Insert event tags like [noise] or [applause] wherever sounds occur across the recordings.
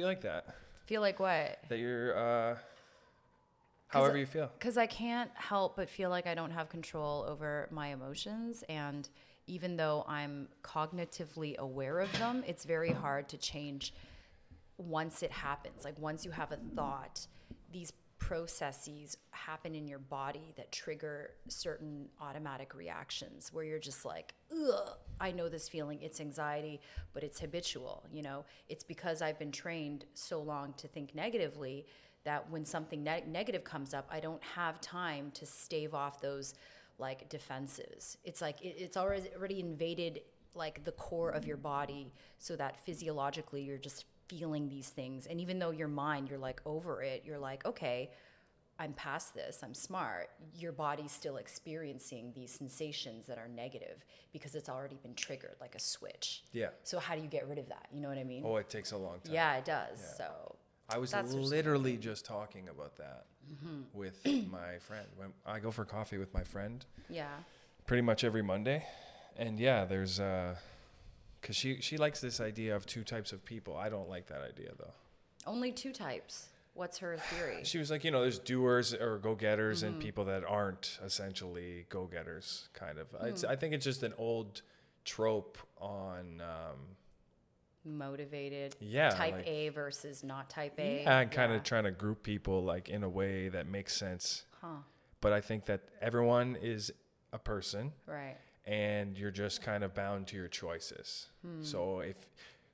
You like that? Feel like what? That you're, uh, however you feel. Because I can't help but feel like I don't have control over my emotions. And even though I'm cognitively aware of them, it's very hard to change once it happens. Like once you have a thought, these processes happen in your body that trigger certain automatic reactions where you're just like, ugh, I know this feeling. It's anxiety, but it's habitual. You know, it's because I've been trained so long to think negatively that when something ne- negative comes up, I don't have time to stave off those like defenses. It's like it, it's already already invaded like the core of your body so that physiologically you're just feeling these things. And even though your mind, you're like over it, you're like, okay, I'm past this, I'm smart, your body's still experiencing these sensations that are negative because it's already been triggered like a switch. Yeah. So how do you get rid of that? You know what I mean? Oh, it takes a long time. yeah, it does. So I was literally just talking about that Mm-hmm. with [coughs] my friend. When I go for coffee with my friend yeah. pretty much every Monday, and yeah, there's uh, cause she she likes this idea of two types of people. I don't like that idea though. Only two types. What's her theory? She was like, you know, there's doers or go getters Mm-hmm. and people that aren't essentially go getters, kind of. It's, Hmm. I think it's just an old trope on. Um, Motivated. Yeah, Type like- A versus not type A. and kind Yeah. of trying to group people like in a way that makes sense. Huh. But I think that everyone is a person Right. And you're just kind of bound to your choices. Hmm. So if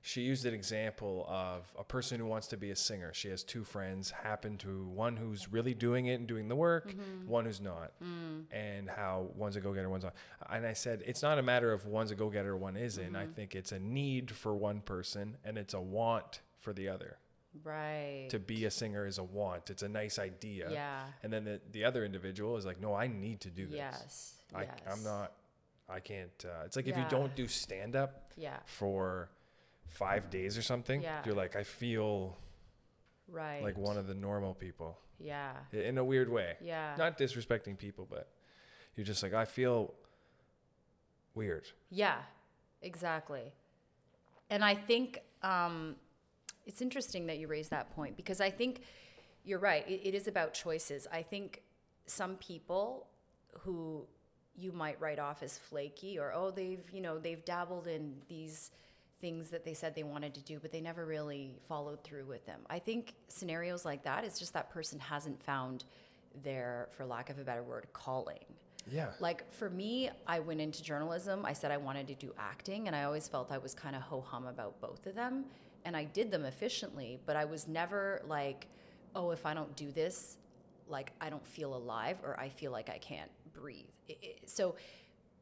she used an example of a person who wants to be a singer, she has two friends, happen to one who's really doing it and doing the work, Mm-hmm. one who's not, Hmm. and how one's a go getter, one's not. And I said it's not a matter of one's a go getter, one isn't. Mm-hmm. I think it's a need for one person and it's a want for the other. Right. To be a singer is a want. It's a nice idea. Yeah. And then the, the other individual is like, no, I need to do this. Yes. I, yes. I'm not, I can't. Uh, it's like if you don't do stand up Yeah. for five days or something, Yeah. you're like, I feel Right. like one of the normal people Yeah. in a weird way. Yeah. Not disrespecting people, but you're just like, I feel weird. Yeah, exactly. And I think um, it's interesting that you raise that point because I think you're right. It, it is about choices. I think some people who you might write off as flaky or oh they've you know they've dabbled in these things that they said they wanted to do but they never really followed through with them i think scenarios like that it's just that person hasn't found their for lack of a better word calling Yeah. like for me, I went into journalism. I said I wanted to do acting, and I always felt I was kind of ho hum about both of them. And I did them efficiently, but I was never like, oh, if I don't do this, like I don't feel alive or I feel like I can't breathe. It- it- so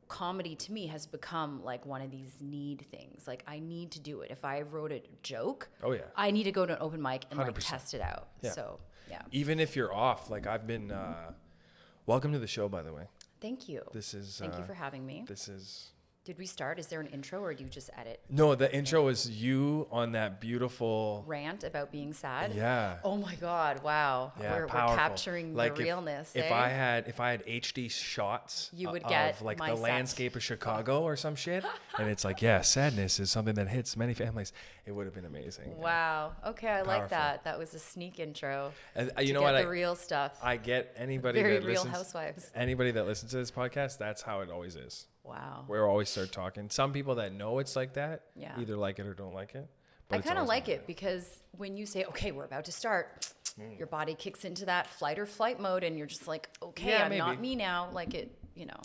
comedy to me has become like one of these need things. Like I need to do it. If I wrote a joke, Oh, yeah. I need to go to an open mic and like 100%. test it out. Yeah. So yeah. Even if you're off, like I've been, uh, welcome to the show, by the way. Thank you. This is, Thank you uh, for having me. this is, Did we start? Is there an intro or do you just edit? no, the intro is you on that beautiful, Rant about being sad? yeah. Oh my God! Wow, Yeah, we're, we're capturing Like the if- realness. If eh? I had if I had HD shots, You would of get like the set. landscape of Chicago or some shit, [laughs] and it's like, yeah, sadness is something that hits many families. It would have been amazing. wow. Okay, I like that. That was a sneak intro. And, uh, to you know get what? the I, real stuff. I get anybody Very that Real listens. Housewives. Anybody that listens to this podcast, that's how it always is. Wow. We're always start talking. Some people that know it's like that, Yeah. either like it or don't like it. I kind of like it because when you say, "Okay, we're about to start," Mm. your body kicks into that flight or flight mode, and you're just like, "Okay, Yeah, I'm not me now." Like it, you know.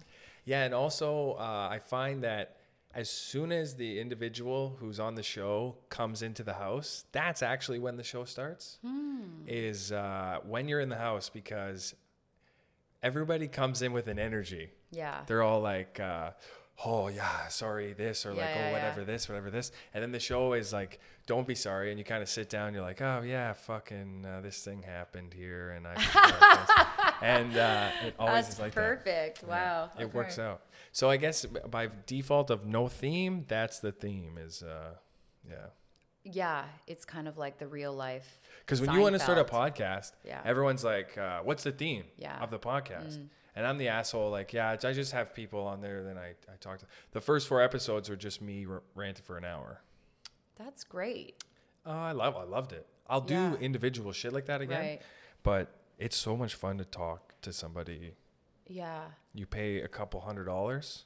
Yeah, and also uh, I find that as soon as the individual who's on the show comes into the house, that's actually when the show starts. Is uh, when you're in the house because everybody comes in with an energy. Yeah. They're all like, uh, "Oh yeah, sorry this," or Yeah, like, yeah, "Oh yeah. whatever this, whatever this," and then the show is like, "Don't be sorry," and you kind of sit down. You're like, "Oh yeah, fucking uh, this thing happened here," and I, [laughs] and uh, it always That's is like that. perfect. Wow. It works out. So I guess by default of no theme, that's the theme is uh yeah. Yeah, it's kind of like the real life. Cuz when you want to start a podcast, Yeah. everyone's like uh, what's the theme Yeah. Mm. of the podcast? And I'm the asshole like, yeah, I just have people on there then I I talk to. The first 4 episodes are just me r- ranting for an hour. That's great. oh, I love, I loved it. I'll do Yeah. individual shit like that again, Right. but it's so much fun to talk to somebody. Yeah. You pay a couple hundred dollars,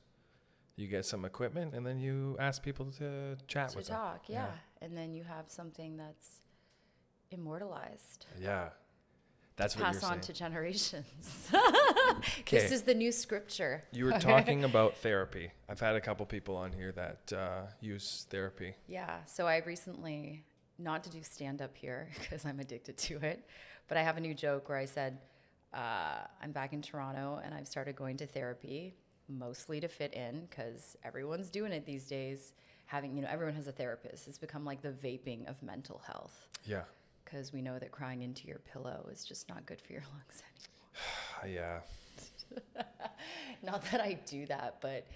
you get some equipment, and then you ask people to chat To with them. talk, yeah. And then you have something that's immortalized. Yeah, that's what Pass on saying. to generations. [laughs] This is the new scripture. You were [laughs] talking about therapy. I've had a couple people on here that uh, use therapy. Yeah. So I recently, not to do stand up here [laughs] because I'm addicted to it, but I have a new joke where I said, uh, I'm back in Toronto and I've started going to therapy mostly to fit in because everyone's doing it these days. Having, you know, everyone has a therapist. It's become like the vaping of mental health Yeah, because we know that crying into your pillow is just not good for your [laughs] lungs [sighs] anymore. yeah. [laughs] Not that I do that, but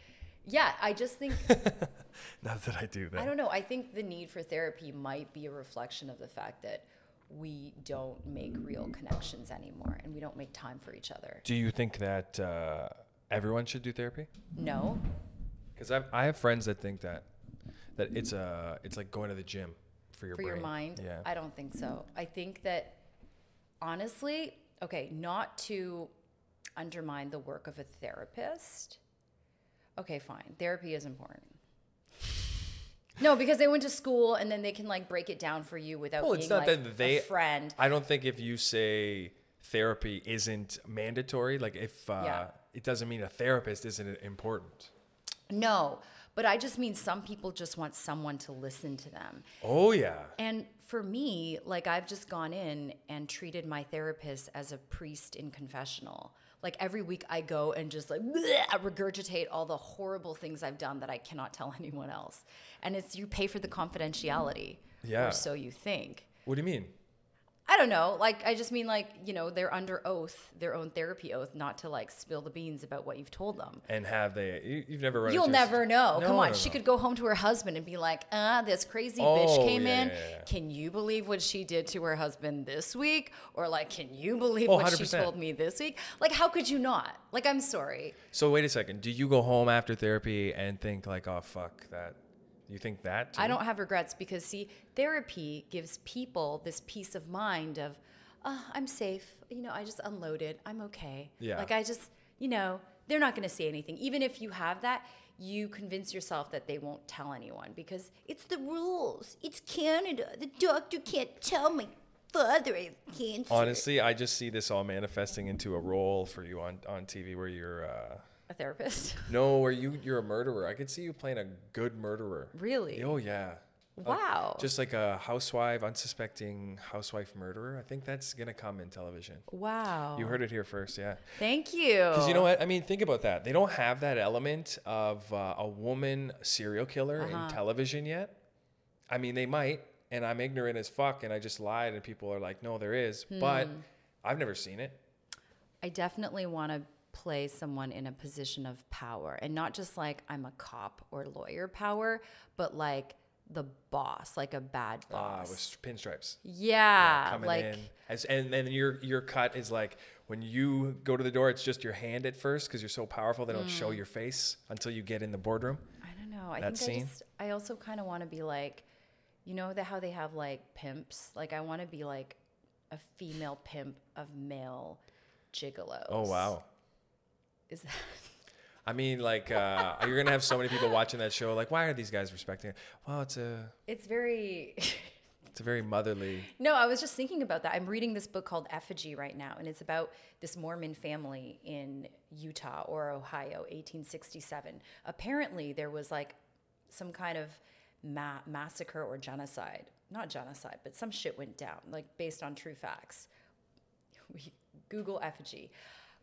yeah, I just think [laughs] Not that I do that. I don't know. I think the need for therapy might be a reflection of the fact that we don't make real connections anymore and we don't make time for each other. Do you think that uh, everyone should do therapy? No? Because I I have friends that think that that it's a it's like going to the gym for your For brain. your mind? Yeah. I don't think so. I think that honestly, okay, not to undermine the work of a therapist. Okay, fine. Therapy is important. No, because they went to school and then they can like break it down for you without Well, being it's not like that they- a friend. I don't think if you say therapy isn't mandatory, like if uh, Yeah. it doesn't mean a therapist isn't important. No, but I just mean some people just want someone to listen to them. Oh yeah. And for me, like I've just gone in and treated my therapist as a priest in confessional. Like every week I go and just like bleh, regurgitate all the horrible things I've done that I cannot tell [laughs] anyone else. And it's you pay for the confidentiality. Yeah. Or so you think. What do you mean? I don't know. Like I just mean like, you know, they're under oath, their own therapy oath, not to like spill the beans about what you've told them. And have they? You, you've never run. You'll never know. No, Come on. She could go home to her husband and be like, ah, this crazy Oh, bitch came yeah, in. yeah, yeah. Can you believe what she did to her husband this week? Or like, can you believe Oh, what she 100%. told me this week? Like, how could you not? Like, I'm sorry. So wait a second. Do you go home after therapy and think like, oh fuck that? You think that? I don't have regrets because, see, therapy gives people this peace of mind of, oh, I'm safe. You know, I just unloaded. I'm okay. Yeah. Like, I just, you know, they're not going to say anything. Even if you have that, you convince yourself that they won't tell anyone because it's the rules. It's Canada. The doctor can't tell my father have cancer. Honestly, I just see this all manifesting into a role for you on, on TV where you're uh, A therapist. [laughs] no, where you you're a murderer. I could see you playing a good murderer. really? Oh yeah. Wow. Just like a housewife, unsuspecting housewife murderer. I think that's gonna come in television. wow. You heard it here first, yeah. Thank you. Because you know what? I mean, think about that. They don't have that element of uh, a woman serial killer Uh-huh. in television yet. I mean, they might, and I'm ignorant as fuck, and I just lied, and people are like, no, there is. Hmm. But I've never seen it. I definitely want to play someone in a position of power and not just like I'm a cop or lawyer power, but like the boss, like a bad Uh, boss. with pinstripes. yeah, coming like in as and then your your cut is like when you go to the door it's just your hand at first because you're so powerful they don't Hmm. show your face until you get in the boardroom I don't know. I that think I scene? just I also kind of want to be like you know that how they have like pimps? Like I want to be like a female pimp of male gigolos. oh wow Is that i mean like uh, you're gonna have so many people watching that show like why are these guys respecting it well it's a It's very [laughs] it's a very motherly No, I was just thinking about that. I'm reading this book called Effigy right now, and it's about this Mormon family in Utah or Ohio, 1867. Apparently, there was like some kind of ma- massacre or genocide. Not genocide, but some shit went down, like based on true facts. [laughs] We Google effigy.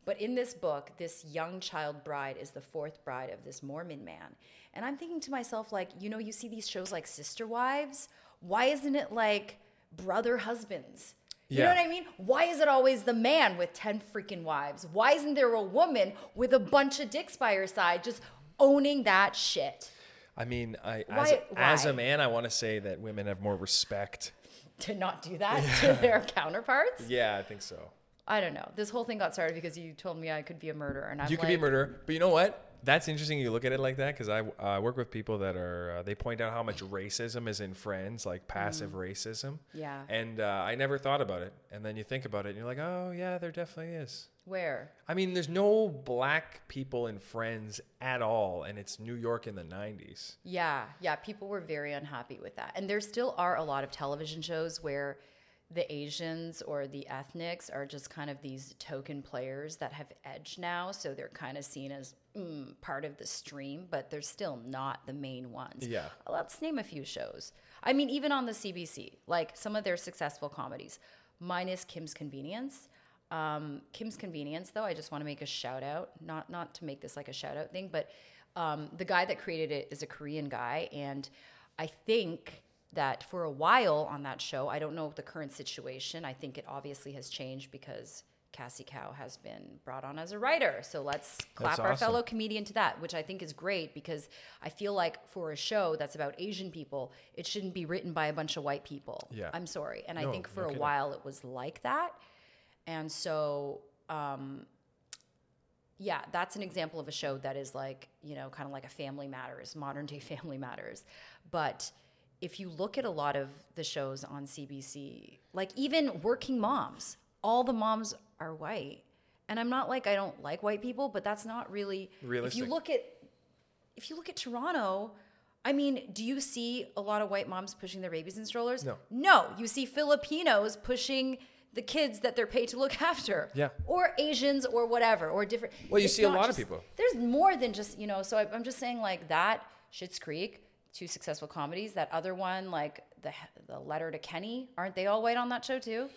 But in this book, this young child bride is the fourth bride of this Mormon man. And I'm thinking to myself, like, you know, you see these shows like Sister Wives. Why isn't it like brother husbands? You know what I mean? Why is it always the man with 10 freaking wives? Why isn't there a woman with a bunch of dicks by her side just owning that shit? i mean i as, Why- as a man i want to say that women have more respect To not do that [laughs] to their counterparts? yeah i think so I don't know. This whole thing got started because you told me I could be a murderer. And I'm you like, could be a murderer but you know what That's interesting. You look at it like that because I uh, work with people that are. Uh, they point out how much racism is in Friends, like passive racism. Yeah. And uh, I never thought about it, and then you think about it, and you're like, oh yeah, there definitely is. Where? I mean, there's no black people in Friends at all, and it's New York in the '90s. Yeah, yeah. People were very unhappy with that. And there still are a lot of television shows where the Asians or the ethnics are just kind of these token players that have edge now. So they're kind of seen as mm, part of the stream, but they're still not the main ones. Yeah. Let's name a few shows. I mean, even on the CBC, like some of their successful comedies, minus Kim's Convenience. Um, Kim's Convenience, though, I just want to make a shout out, not not to make this like a shout out thing, but um, the guy that created it is a Korean guy, and I think that for a while on that show, I don't know the current situation. I think it obviously has changed because Cassie Cao has been brought on as a writer. So let's clap our awesome. fellow comedian to that, which I think is great because I feel like for a show that's about Asian people, it shouldn't be written by a bunch of white people. Yeah. I'm sorry. And I think for no a kidding. while it was like that. And so, um, yeah, that's an example of a show that is like, you know, kind of like a family matters, modern day [laughs] family matters. But if you look at a lot of the shows on CBC, like even working moms, all the moms are white. And I'm not like I don't like white people, but that's not really realistic. If you look at if you look at Toronto, I mean, do you see a lot of white moms pushing their babies in strollers? No. No, you see Filipinos pushing the kids that they're paid to look [laughs] after. Yeah. Or Asians or whatever or different. Well, you it's see a lot of people. There's more than just you know. So I, I'm just saying like that. Schitt's Creek, two successful comedies. That other one, like the the Letterkenny, aren't they all white on that show too?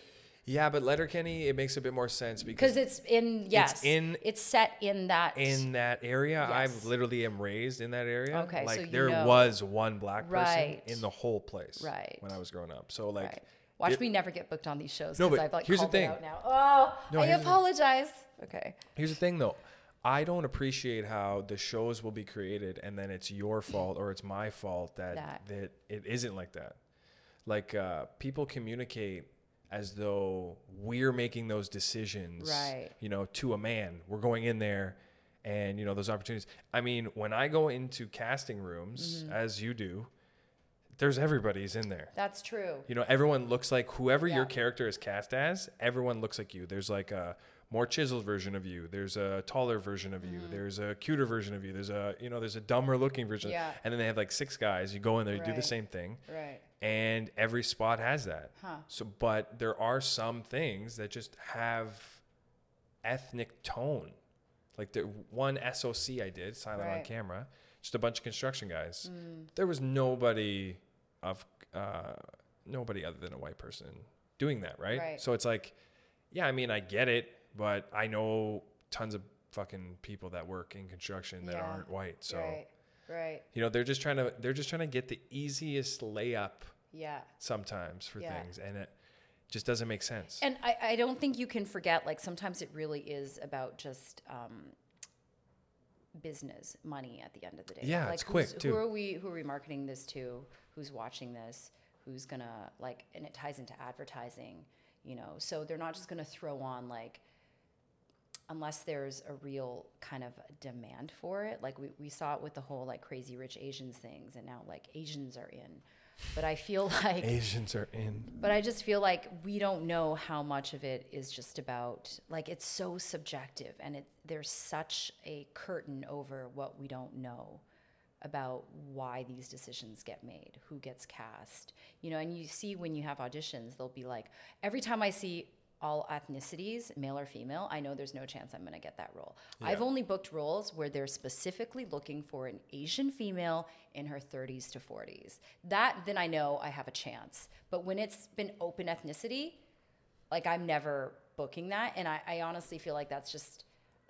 Yeah, but Letterkenny, it makes a bit more sense because it's in yes, in- it's set in that in that area, Yes. I literally am raised in that area. Okay, so like you there know. was one black person Right. in the whole place. Right. When I was growing up, so like, Right. Watch it- me never get booked on these shows No, because but I've like here's the called it thing. out now. Oh, No, I the apologize. Okay. Here's the thing though. I don't appreciate how the shows will be created and then it's your fault or it's my fault that That. that, it isn't like that. Like uh, people communicate as though we're making those decisions. Right. You know, to a man. We're going in there and you know those opportunities. I mean, when I go into casting rooms Mm-hmm. as you do, there's everybody's in there. That's true. You know, everyone looks like whoever your character is cast as, everyone looks like you. There's like a more chiseled version of you. There's a taller version of you. There's a cuter version of you. There's a, you know, there's a dumber looking version. Yeah. And then they have like six guys. You go in there, you do the same thing. Right. And every spot has that. Huh. So, but there are some things that just have ethnic tone. Like the one SOC I did, silent on Right. camera, just a bunch of construction guys. There was nobody of uh, nobody other than a white person doing that, right? Right. So it's like, yeah, I mean, I get it, but I know tons of fucking people that work in construction that Yeah. aren't white. So Right. Right. you know, they're just trying to they're just trying to get the easiest layup Yeah. sometimes for Yeah. things, and it just doesn't make sense. And I, I don't think you can forget, like, sometimes it really is about just um, business, money at the end of the day. Yeah, like, it's quick, too. Who are we, who are we marketing this to? Who's watching this? Who's gonna, like, and it ties into advertising, you know? So they're not just gonna throw on, like, unless there's a real kind of demand for it. Like, we, we saw it with the whole, like, crazy rich Asians things, and now, like, Asians are in. But I feel [laughs] like Asians are in. but I just feel like we don't know how much of it is just about like it's so subjective and it there's such a curtain over what we don't know about why these decisions get made, who gets cast. You know, and you see when you have auditions, they'll be like every time I see all ethnicities, male or female, I know there's no chance I'm going to get that role. I've only booked roles where they're specifically looking for an Asian female in her 30s to 40s. That then I know I have a chance. But when it's been open ethnicity, like I'm never booking that. And I, I honestly feel like that's just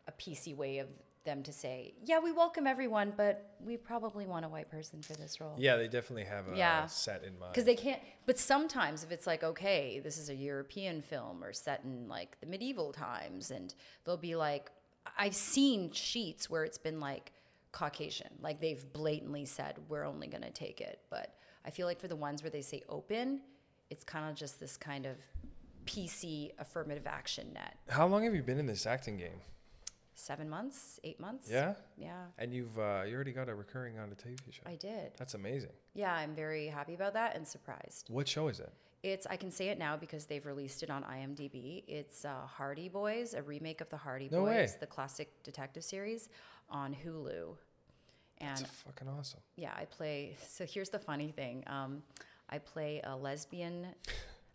a PC way of them to say, yeah, we welcome everyone, but we probably want a white person for this role. Yeah, they definitely have a Yeah. set in mind. Because they can't, but sometimes if it's like, okay, this is a European film or set in like the medieval times, and they'll be like, I've seen sheets where it's been like Caucasian, like they've blatantly said, we're only going to take it. But I feel like for the ones where they say open, it's kind of just this kind of PC affirmative action net. How long have you been in this acting game? Seven months, eight months. Yeah. Yeah, And you've uh, you already got a recurring on a TV show. I did. That's amazing. Yeah, I'm very happy about that and surprised. What show is it? It's I can say it now because they've released it on IMDb. It's uh, Hardy Boys, a remake of the Hardy No Boys, way. the classic detective series, on Hulu. That's And fucking awesome. yeah, I play. So here's the funny thing. Um, I play a lesbian.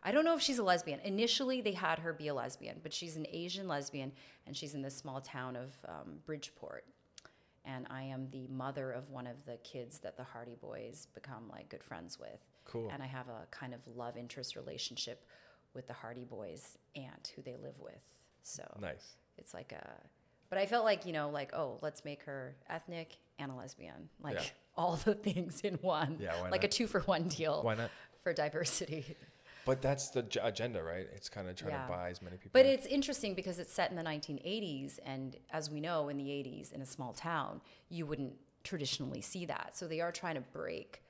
I don't know if she's a lesbian. Initially, they had her be a lesbian, but she's an Asian lesbian, and she's in this small town of um, Bridgeport. And I am the mother of one of the kids that the Hardy Boys become like good friends with. Cool. And I have a kind of love interest relationship with the Hardy Boys aunt who they live with. So Nice. it's like a but i felt like you know like oh let's make her ethnic and a lesbian like Yeah. [laughs] all the things in one Yeah, why like a two for one deal Why not? for diversity But that's the agenda, right? It's kind of trying Yeah. to buy as many people. but it's interesting because it's set in the 1980s and as we know in the 80s in a small town you wouldn't traditionally see that so they are trying to break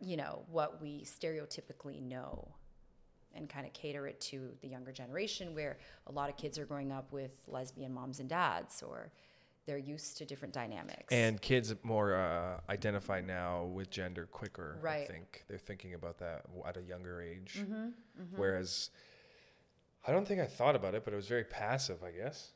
you know what we stereotypically know and kind of cater it to the younger generation where a lot of kids are growing up with lesbian moms and dads or they're used to different dynamics and kids more uh, identify now with gender quicker. I Right. think they're thinking about that at a younger age. Mm-hmm, Whereas, I don't think I thought about it, but it was very passive. I guess.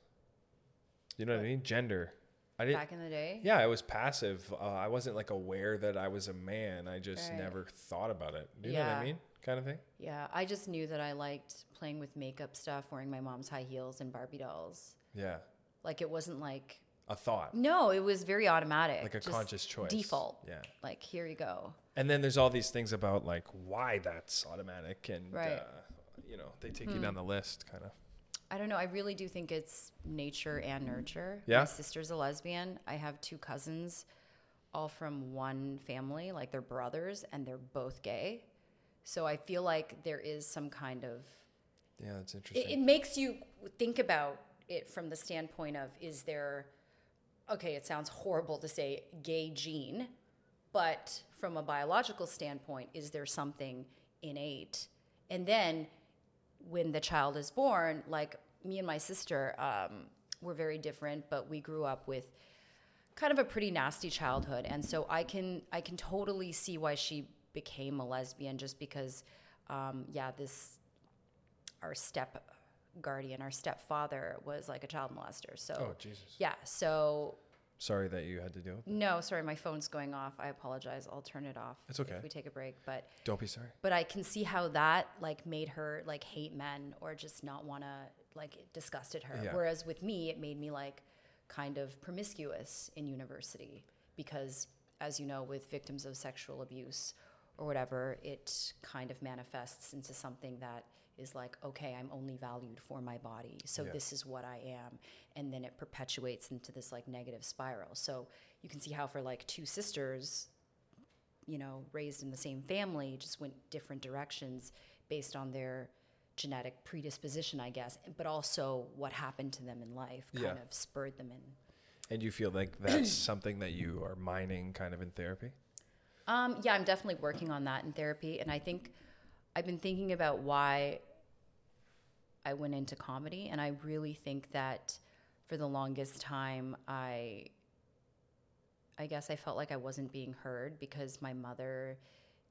You know what I mean? Gender. I didn't. back in the day Yeah, I was passive. Uh, I wasn't like aware that I was a man. I just Right. never thought about it. Do you know what I mean? Kind of thing. yeah i just knew that i liked playing with makeup stuff wearing my mom's high heels and barbie dolls Yeah. like it wasn't like A thought, no it was very automatic like a conscious choice. default Yeah. like here you go And then there's all these things about like why that's automatic, and Right. uh, you know they take you down the list, kind of. I don't know. I really do think it's nature and nurture. Yeah? My sister's a lesbian. I have two cousins, all from one family, like they're brothers, and they're both gay. So I feel like there is some kind of. Yeah, that's It, interesting. it makes you think about it from the standpoint of is there. Okay, it sounds horrible to say gay gene, but from a biological standpoint, is there something innate? And then when the child is born, like me and my sister, um, we're very different, but we grew up with kind of a pretty nasty childhood, and so I can I can totally see why she became a lesbian, just because, um, yeah, this our step guardian, our stepfather was like a child molester. So oh Jesus! yeah, so Sorry that you had to do it. no, sorry, my phone's going off. I apologize. I'll turn it off. It's okay. if we take a break, but Don't be sorry. but I can see how that like made her like hate men or just not want to like it disgusted her. Yeah. Whereas with me, it made me like kind of promiscuous in university because, as you know, with victims of sexual abuse or whatever, it kind of manifests into something that is like, okay, I'm only valued for my body, so Yeah. this is what I am, and then it perpetuates into this like negative spiral. So you can see how for like two sisters, you know, raised in the same family, just went different directions based on their genetic predisposition, I guess, but also what happened to them in life kind Yeah. of spurred them in. And you feel like that's [clears throat] something that you are mining, kind of in therapy. Um, yeah, I'm definitely working on that in therapy, and I think I've been thinking about why I went into comedy, and I really think that for the longest time, I, I guess I felt like I wasn't being heard because my mother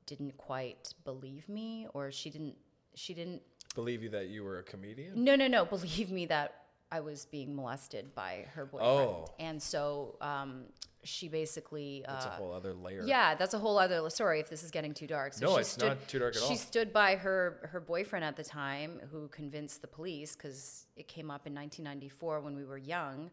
didn't quite believe me, or she didn't, she didn't Believe you that you were a comedian. No, no, no. Believe me that I was being molested by her boyfriend. Oh. And so um, she basically. Uh, That's a whole other layer. yeah, that's a whole other story if this is getting too dark. So No, she it's stood, not too dark at she all. She stood by her, her boyfriend at the time who convinced the police because it came up in 1994 when we were young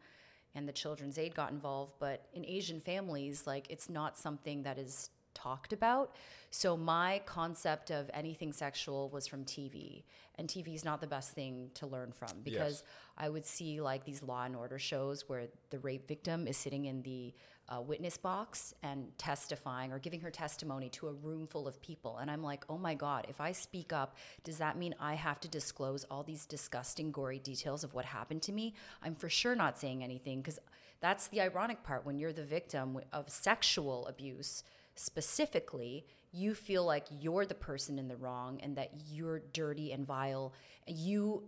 and the Children's Aid got involved. But in Asian families, like it's not something that is talked about. So my concept of anything sexual was from TV, and TV is not the best thing to learn from because Yes. I would see like these Law and Order shows where the rape victim is sitting in the uh, witness box and testifying or giving her testimony to a room full of people, and I'm like, oh my god, if I speak up, does that mean I have to disclose all these disgusting, gory details of what happened to me? I'm for sure not saying anything because that's the ironic part when you're the victim of sexual abuse specifically, you feel like you're the person in the wrong and that you're dirty and vile. You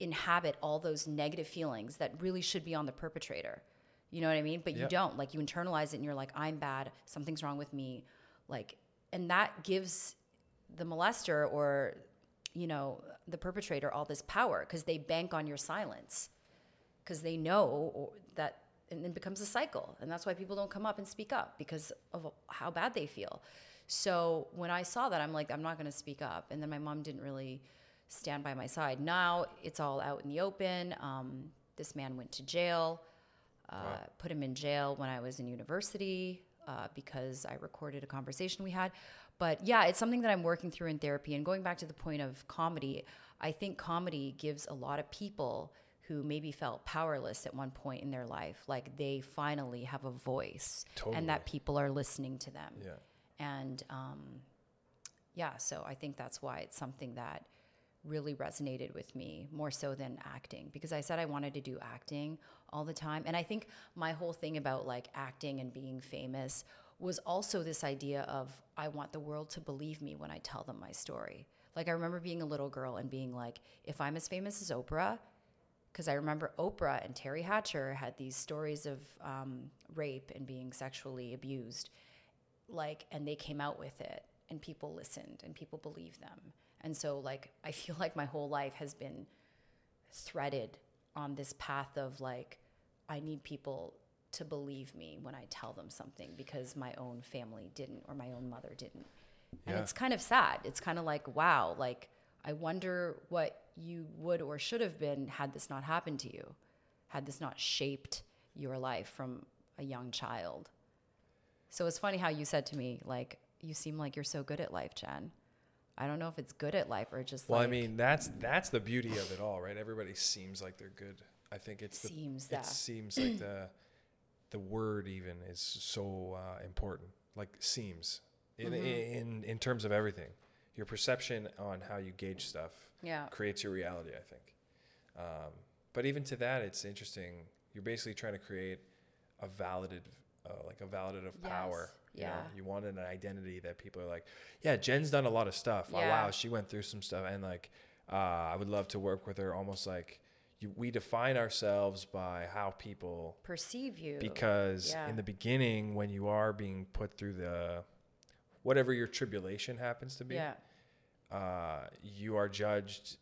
inhabit all those negative feelings that really should be on the perpetrator. You know what I mean? But you don't. Like you internalize it and you're like, I'm bad. Something's wrong with me. Like, and that gives the molester or, you know, the perpetrator all this power because they bank on your silence because they know or, that and then becomes a cycle and that's why people don't come up and speak up because of how bad they feel so when i saw that i'm like i'm not going to speak up and then my mom didn't really stand by my side. Now it's all out in the open. Um, this man went to jail uh, put him in jail when i was in university uh, because i recorded a conversation we had. But yeah it's something that i'm working through in therapy. And going back to the point of comedy i think comedy gives a lot of people who maybe felt powerless at one point in their life like they finally have a voice and that people are listening to them. Yeah. and um, yeah so i think that's why it's something that really resonated with me more so than acting because i said i wanted to do acting all the time. And i think my whole thing about like acting and being famous was also this idea of i want the world to believe me when i tell them my story. Like i remember being a little girl and being like if i'm as famous as oprah because I remember Oprah and Teri Hatcher had these stories of um, rape and being sexually abused, like, and they came out with it, and people listened and people believed them, and so like I feel [laughs] like my whole life has been threaded on this path of like I need people to believe me when I tell them something because my own family didn't or my own mother didn't. And it's kind of sad. It's kind of like, wow, like I wonder what you would or should have been had this not happened to you, had this not shaped your life from a young child. So it's funny how you said to me, like, you seem like you're so good at life, Jen. I don't know if it's good at life or just Well, like I mean, that's that's the beauty of it all, right? Everybody seems like they're good. I think it's the, Seems it that. seems like the the word even is so uh, important. Like seems in, Mm-hmm. in in terms of everything. Your perception on how you gauge stuff Yeah. creates your reality. I think. Um, but even to that, it's interesting. You're basically trying to create a validated, uh, like a validative power. You know, Yeah. you want an identity that people are like, yeah, Jen's done a lot of stuff. Oh, wow, she went through some stuff, and like, uh, I would love to work with her. Almost like you, we define ourselves by how people perceive you because Yeah. in the beginning when you are being put through the whatever your tribulation happens to be yeah uh, you are judged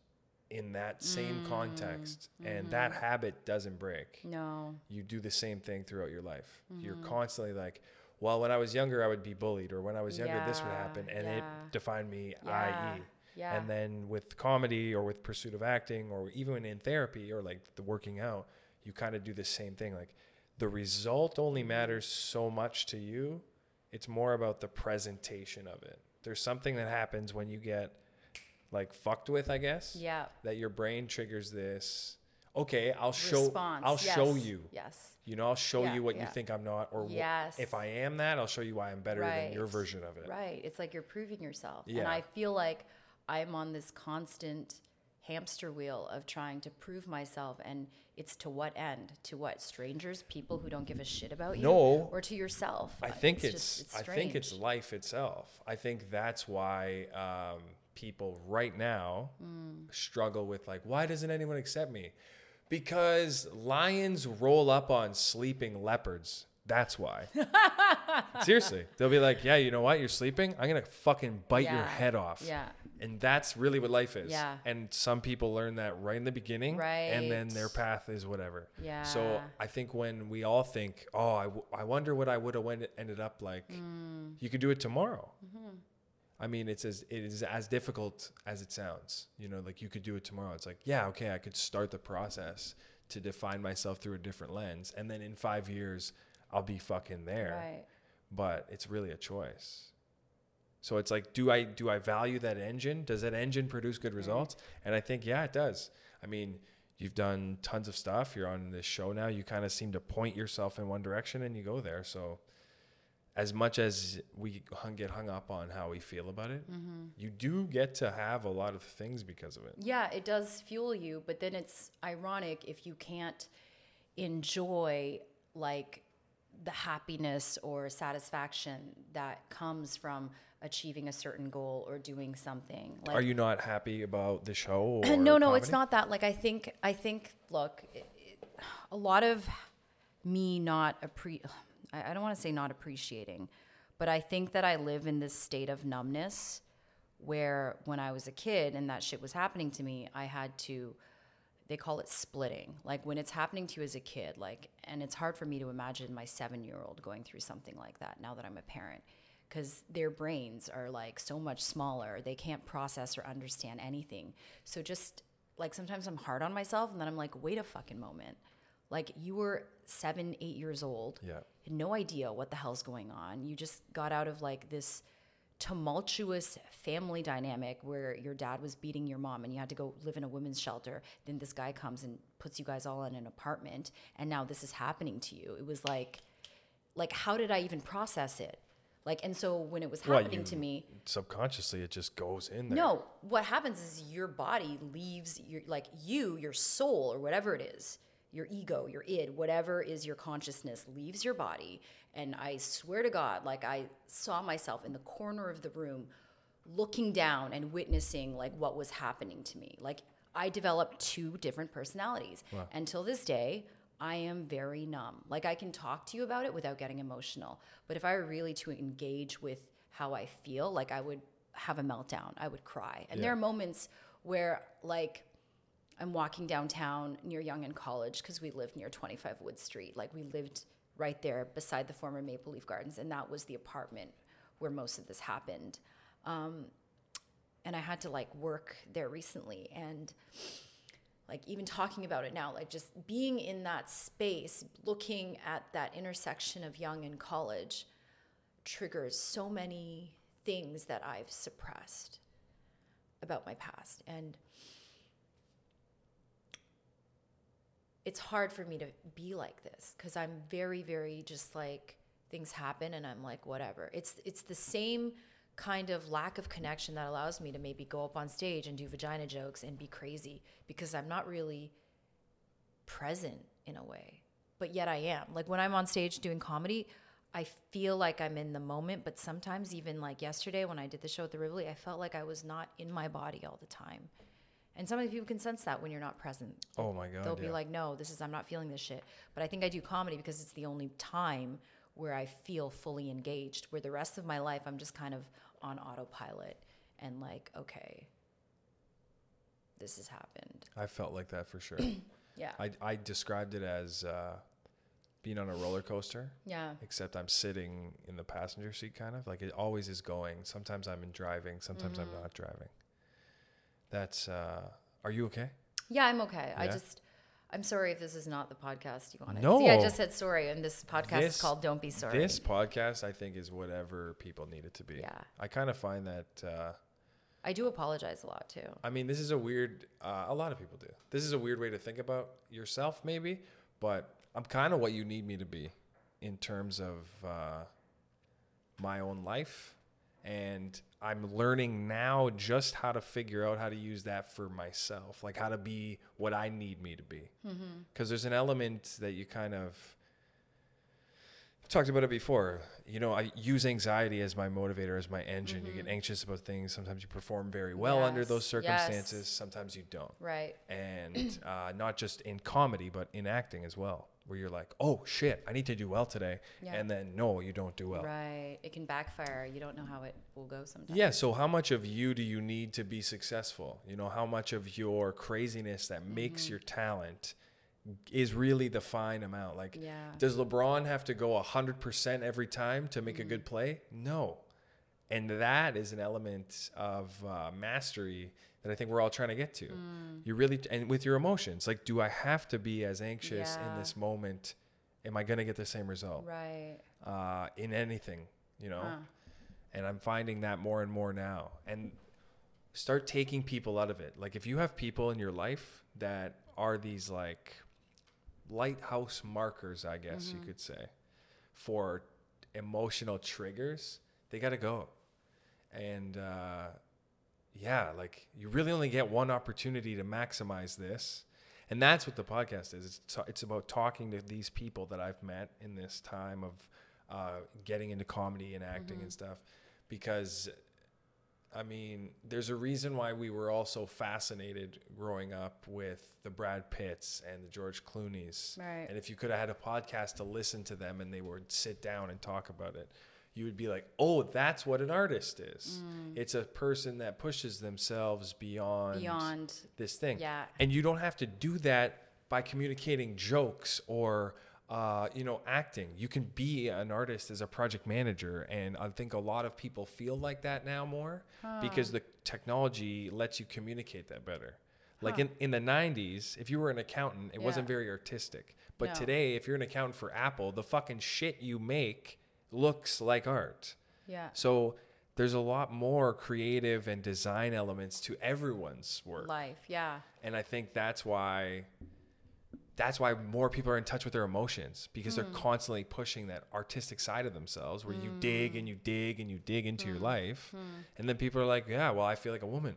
in that same Mm, context and mm-hmm. that habit doesn't break no you do the same thing throughout your life you're Mm-hmm. constantly like well when i was younger i would be bullied or when i was younger this would happen and yeah. it defined me Yeah, ie yeah and then with comedy or with pursuit of acting or even in therapy or like the working out, you kind of do the same thing. Like the result only matters so much to you. It's more about the presentation of it. There's something that happens when you get like fucked with, I guess. yeah That your brain triggers this. Okay, I'll show response I'll yes. show you. yes You know, I'll show Yeah, you what yeah. you think I'm not or wh- if I am that, I'll show you why I'm better than your version of it. right it's like you're proving yourself and i feel like i'm on this constant hamster wheel of trying to prove myself and it's to what end to what strangers people who don't give a shit about you No. or to yourself I think it's, just- I think it's life itself. I think that's why um, people right now Hmm. struggle with like, why doesn't anyone accept me? Because lions roll up on sleeping leopards. That's why. [laughs] Seriously, they'll be like, yeah, you know what? You're sleeping. I'm gonna fucking bite your head off. yeah And that's really what life is. Yeah. And some people learn that right in the beginning. Right. And then their path is whatever. yeah So I think when we all think, oh, I, w- I wonder what I would have ended up like, Mm. you could do it tomorrow. Mm-hmm. I mean, it's as it is as difficult as it sounds. You know, like you could do it tomorrow. It's like, yeah, okay, I could start the process to define myself through a different lens, and then in five years, I'll be fucking there. right But it's really a choice. So it's like, do I do I value that engine? Does that engine produce good results? And I think, yeah, it does. I mean, you've done tons of stuff. You're on this show now. You kind of seem to point yourself in one direction and you go there. So as much as we hung, get hung up on how we feel about it, mm-hmm. you do get to have a lot of things because of it. Yeah, it does fuel you, but then it's ironic if you can't enjoy like the happiness or satisfaction that comes from achieving a certain goal or doing something. Like, Are you not happy about the show? [clears throat] Or no, no, it's not that. Like I think, I think, look, it, it, a lot of me not appre, I, I don't want to say not appreciating, but I think that I live in this state of numbness where when I was a kid and that shit was happening to me, I had to. They call it splitting. Like when it's happening to you as a kid, like, and it's hard for me to imagine my seven year old going through something like that now that I'm a parent because their brains are like so much smaller. They can't process or understand anything. So just like sometimes I'm hard on myself and then I'm like, wait a fucking moment. Like you were seven, eight years old, Yeah. had no idea what the hell's going on. You just got out of like this tumultuous family dynamic where your dad was beating your mom and you had to go live in a women's shelter. Then this guy comes and puts you guys all in an apartment and now this is happening to you. It was like like how did I even process it? Like and so when it was Well, happening you- to me, Subconsciously, it just goes in there. no, what happens is your body leaves your like you, your soul or whatever it is, your ego, your id, whatever is your consciousness leaves your body. And I swear to God, like I saw myself in the corner of the room looking down and witnessing like what was happening to me. Like I developed two different personalities. Until this day, I am very numb. Like I can talk to you about it without getting emotional. But if I were really to engage with how I feel, like I would have a meltdown. I would cry. And there are moments where like I'm walking downtown near Yonge and College because we lived near 25 Wood Street. Like we lived right there beside the former Maple Leaf Gardens, and that was the apartment where most of this happened. Um, and I had to like work there recently, and like even talking about it now, like just being in that space, looking at that intersection of Yonge and College, triggers so many things that I've suppressed about my past, and it's hard for me to be like this because I'm very, very just like things happen and I'm like whatever. It's it's the same kind of lack of connection that allows me to maybe go up on stage and do vagina jokes and be crazy because I'm not really present in a way. But yet I am. Like when I'm on stage doing comedy, I feel like I'm in the moment, but sometimes even like yesterday when I did the show at the Rivoli, I felt like I was not in my body all the time. And sometimes people can sense that when you're not present. Oh my god. They'll be like, no, this is, I'm not feeling this shit. But I think I do comedy because it's the only time where I feel fully engaged, where the rest of my life I'm just kind of on autopilot and like, okay, this has happened. I felt like that for sure. [clears throat] Yeah. I, I described it as uh, being on a roller coaster, yeah. except I'm sitting in the passenger seat, kind of like it always is going. Sometimes I'm in driving, sometimes Mm-hmm. I'm not driving. That's. Uh, are you okay? Yeah, I'm okay. I just, I'm sorry if this is not the podcast you wanted. No. See, I just said sorry, and this podcast This- is called "Don't Be Sorry." This podcast, I think, is whatever people need it to be. Yeah. I kind of find that. Uh, I do apologize a lot too. I mean, this is a weird. Uh, a lot of people do. This is a weird way to think about yourself, maybe. But I'm kind of what you need me to be, in terms of uh, my own life, and I'm learning now just how to figure out how to use that for myself, like how to be what I need me to be. Because there's an element that you kind of I've talked about it before. You know, I use anxiety as my motivator, as my engine. You get anxious about things. Sometimes you perform very well under Yes, those yes. circumstances. Sometimes you don't. Right. And [clears throat] uh, not just in comedy, but in acting as well, where you're like, oh shit, I need to do well today. Yeah. And then, no, you don't do well. Right. It can backfire. You don't know how it will go sometimes. Yeah. So, how much of you do you need to be successful? You know, how much of your craziness that makes Mm-hmm. your talent is really the fine amount? Like, Yeah. does LeBron have to go 100% every time to make a Mm-hmm. good play? No. And that is an element of uh, mastery that I think we're all trying to get to. Mm. You really, and with your emotions, like, do I have to be as anxious Yeah. in this moment? Am I going to get the same result Right. uh, in anything, you know? Huh. And I'm finding that more and more now. And start taking people out of it. Like, if you have people in your life that are these, like, lighthouse markers, I guess Mm-hmm. you could say, for emotional triggers, they got to go. And uh, yeah, like you really only get one opportunity to maximize this. And that's what the podcast is. It's, t- it's about talking to these people that I've met in this time of uh, getting into comedy and acting and stuff. because I mean, there's a reason why we were all so fascinated growing up with the Brad Pitts and the George Clooney's. Right. And if you could have had a podcast to listen to them and they would sit down and talk about it, you would be like, oh, that's what an artist is. Mm. It's a person that pushes themselves beyond, Beyond, this thing. yeah. And you don't have to do that by communicating jokes or uh, you know acting. You can be an artist as a project manager, and I think a lot of people feel like that now more because the technology lets you communicate that better. Like in, in the 90s, if you were an accountant, it wasn't very artistic. But No. today, if you're an accountant for Apple, the fucking shit you make looks like art. yeah. So there's a lot more creative and design elements to everyone's work. Life, yeah. And I think that's why that's why more people are in touch with their emotions because they're hmm. constantly pushing that artistic side of themselves where you dig and you dig and you dig into your hmm. life. Hmm. And then people are like, "Yeah, well, I feel like a woman."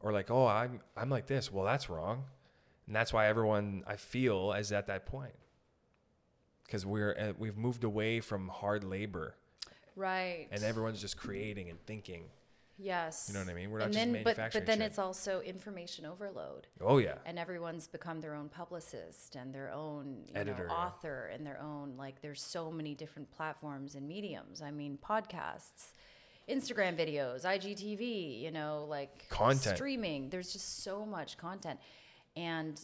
Or like, "Oh, I'm I'm like this." Well, that's wrong. And that's why everyone I feel is at that point. Cuz we're uh, we've moved away from hard labor Right. and everyone's just creating and thinking. yes. You know what I mean? We're not and just then, but, manufacturing but then shit. it's also information overload. Oh yeah. and everyone's become their own publicist and their own you Editor, know, author and their own like there's so many different platforms and mediums i mean podcasts instagram videos igtv you know like Content. streaming there's just so much content and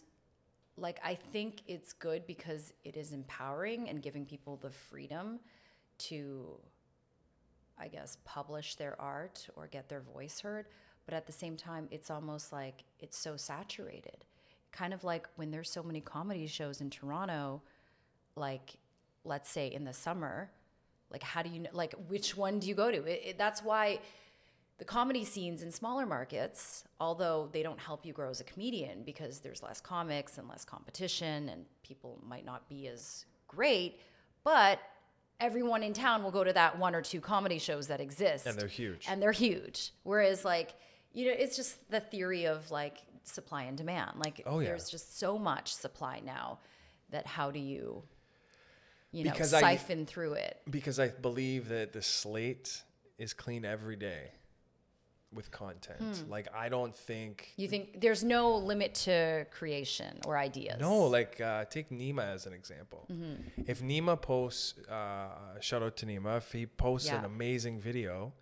like i think it's good because it is empowering and giving people the freedom to I guess, publish their art or get their voice heard. But at the same time, it's almost like it's so saturated. Kind of like when there's so many comedy shows in Toronto, like, let's say in the summer, like, how do you know, like, which one do you go to? It, it, that's why the comedy scenes in smaller markets, although they don't help you grow as a comedian because there's less comics and less competition and people might not be as great, but everyone in town will go to that one or two comedy shows that exist. And they're huge. And they're huge. Whereas like, you know, it's just the theory of like supply and demand. Like Oh, yeah. there's just so much supply now that how do you you know Because I- siphon through it? because I believe that the slate is clean every day with content. Hmm. Like I don't think You think there's no limit to creation or ideas? no, like uh, take Nima as an example. Mm-hmm. If Nima posts, uh, shout out to Nima, if he posts an amazing video,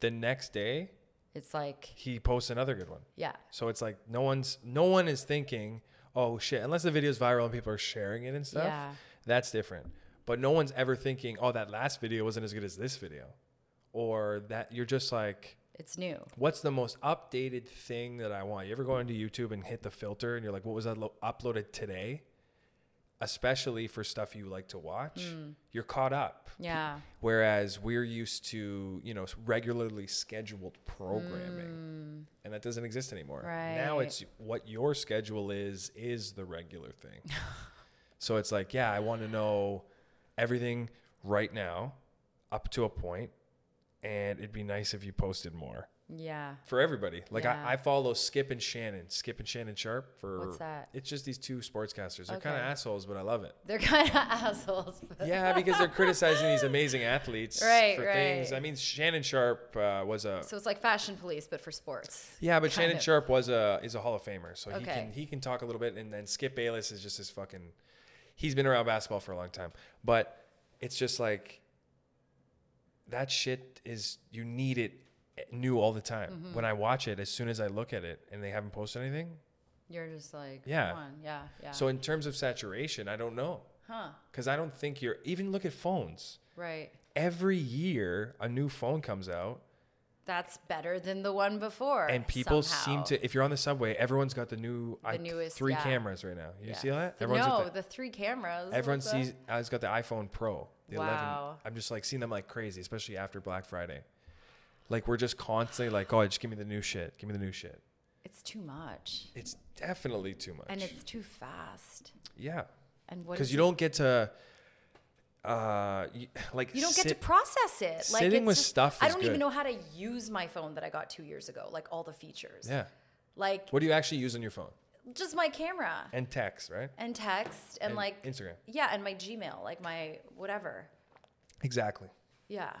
the next day It's like he posts another good one. yeah. So it's like no one's no one is thinking, oh shit, unless the video's viral and people are sharing it and stuff. Yeah. That's different. But no one's ever thinking, oh, that last video wasn't as good as this video, or that you're just like, It's new. what's the most updated thing that I want? You ever go into YouTube and hit the filter and you're like, what was that lo- uploaded today? Especially for stuff you like to watch, Hmm. you're caught up. Yeah. Whereas we're used to, you know, regularly scheduled programming, and that doesn't exist anymore. Right. Now. It's what your schedule is is the regular thing. [laughs] so it's like, yeah, I want to know everything right now, up to a point, and it'd be nice if you posted more Yeah. for everybody. Like Yeah. I, I follow Skip and Shannon, Skip and Shannon Sharpe for What's that? It's just these two sportscasters. They're kind of assholes, but I love it. They're kind of [laughs] assholes. Yeah, because they're criticizing these amazing athletes [laughs] Right, for right. things. I mean, Shannon Sharpe uh, was a So it's like fashion police, but for sports. yeah, but Shannon of. Sharpe was a is a Hall of Famer, so he Okay. can he can talk a little bit. And then Skip Bayless is just this fucking. He's been around basketball for a long time, but it's just like that shit is you need it new all the time. Mm-hmm. When I watch it, as soon as I look at it and they haven't posted anything, You're just like, Yeah. Yeah. Yeah. so in terms of saturation, I don't know huh. because I don't think you're even look at phones. Right. Every year, a new phone comes out. That's better than the one before. and people somehow. seem to if you're on the subway everyone's got the new The newest, three yeah. cameras right now you Yeah. see that The- everyone's no, the, the three cameras. everyone sees has got the iphone pro the Wow. 11 i'm just like seeing them like crazy especially after black friday like we're just constantly like oh just give me the new shit give me the new shit It's too much, it's definitely too much and it's too fast. yeah And what? because you it- don't get to uh y- like You don't get to process it. Like sitting it's with just- stuff I don't good. even know how to use my phone that I got two years ago. Like all the features. yeah Like what do you actually use on your phone just my camera and text right and text and, And like Instagram. Yeah, and my Gmail, like my whatever. exactly Yeah.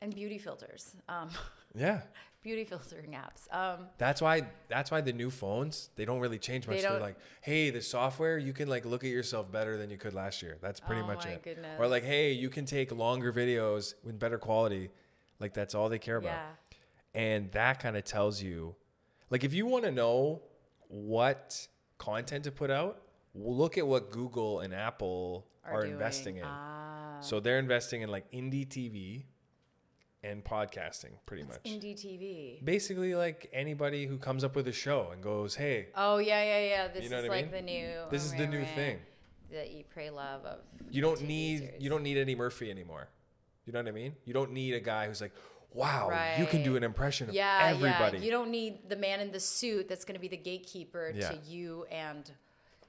and beauty filters. Um, [laughs] Yeah. beauty filtering apps. Um, That's why that's why the new phones, they don't really change much. They are like, hey, the software, you can like look at yourself better than you could last year. That's pretty Oh much my it. goodness. Or like, hey, you can take longer videos with better quality. Like that's all they care about. yeah. And that kind of tells you like if you want to know what content to put out, look at what Google and Apple are, doing. investing in. Ah, So they're investing in like indie TV and podcasting pretty it's much. indie TV. Basically like anybody who comes up with a show and goes, "Hey, Oh yeah, yeah, yeah. This You know is like mean? the new. This is the new thing. The Eat, Pray, Love of. You don't TV need series. you don't need Eddie Murphy anymore. You know what I mean? You don't need a guy who's like, "Wow, you can do an impression of Yeah, everybody." yeah. You don't need the man in the suit that's going to be the gatekeeper Yeah. to you and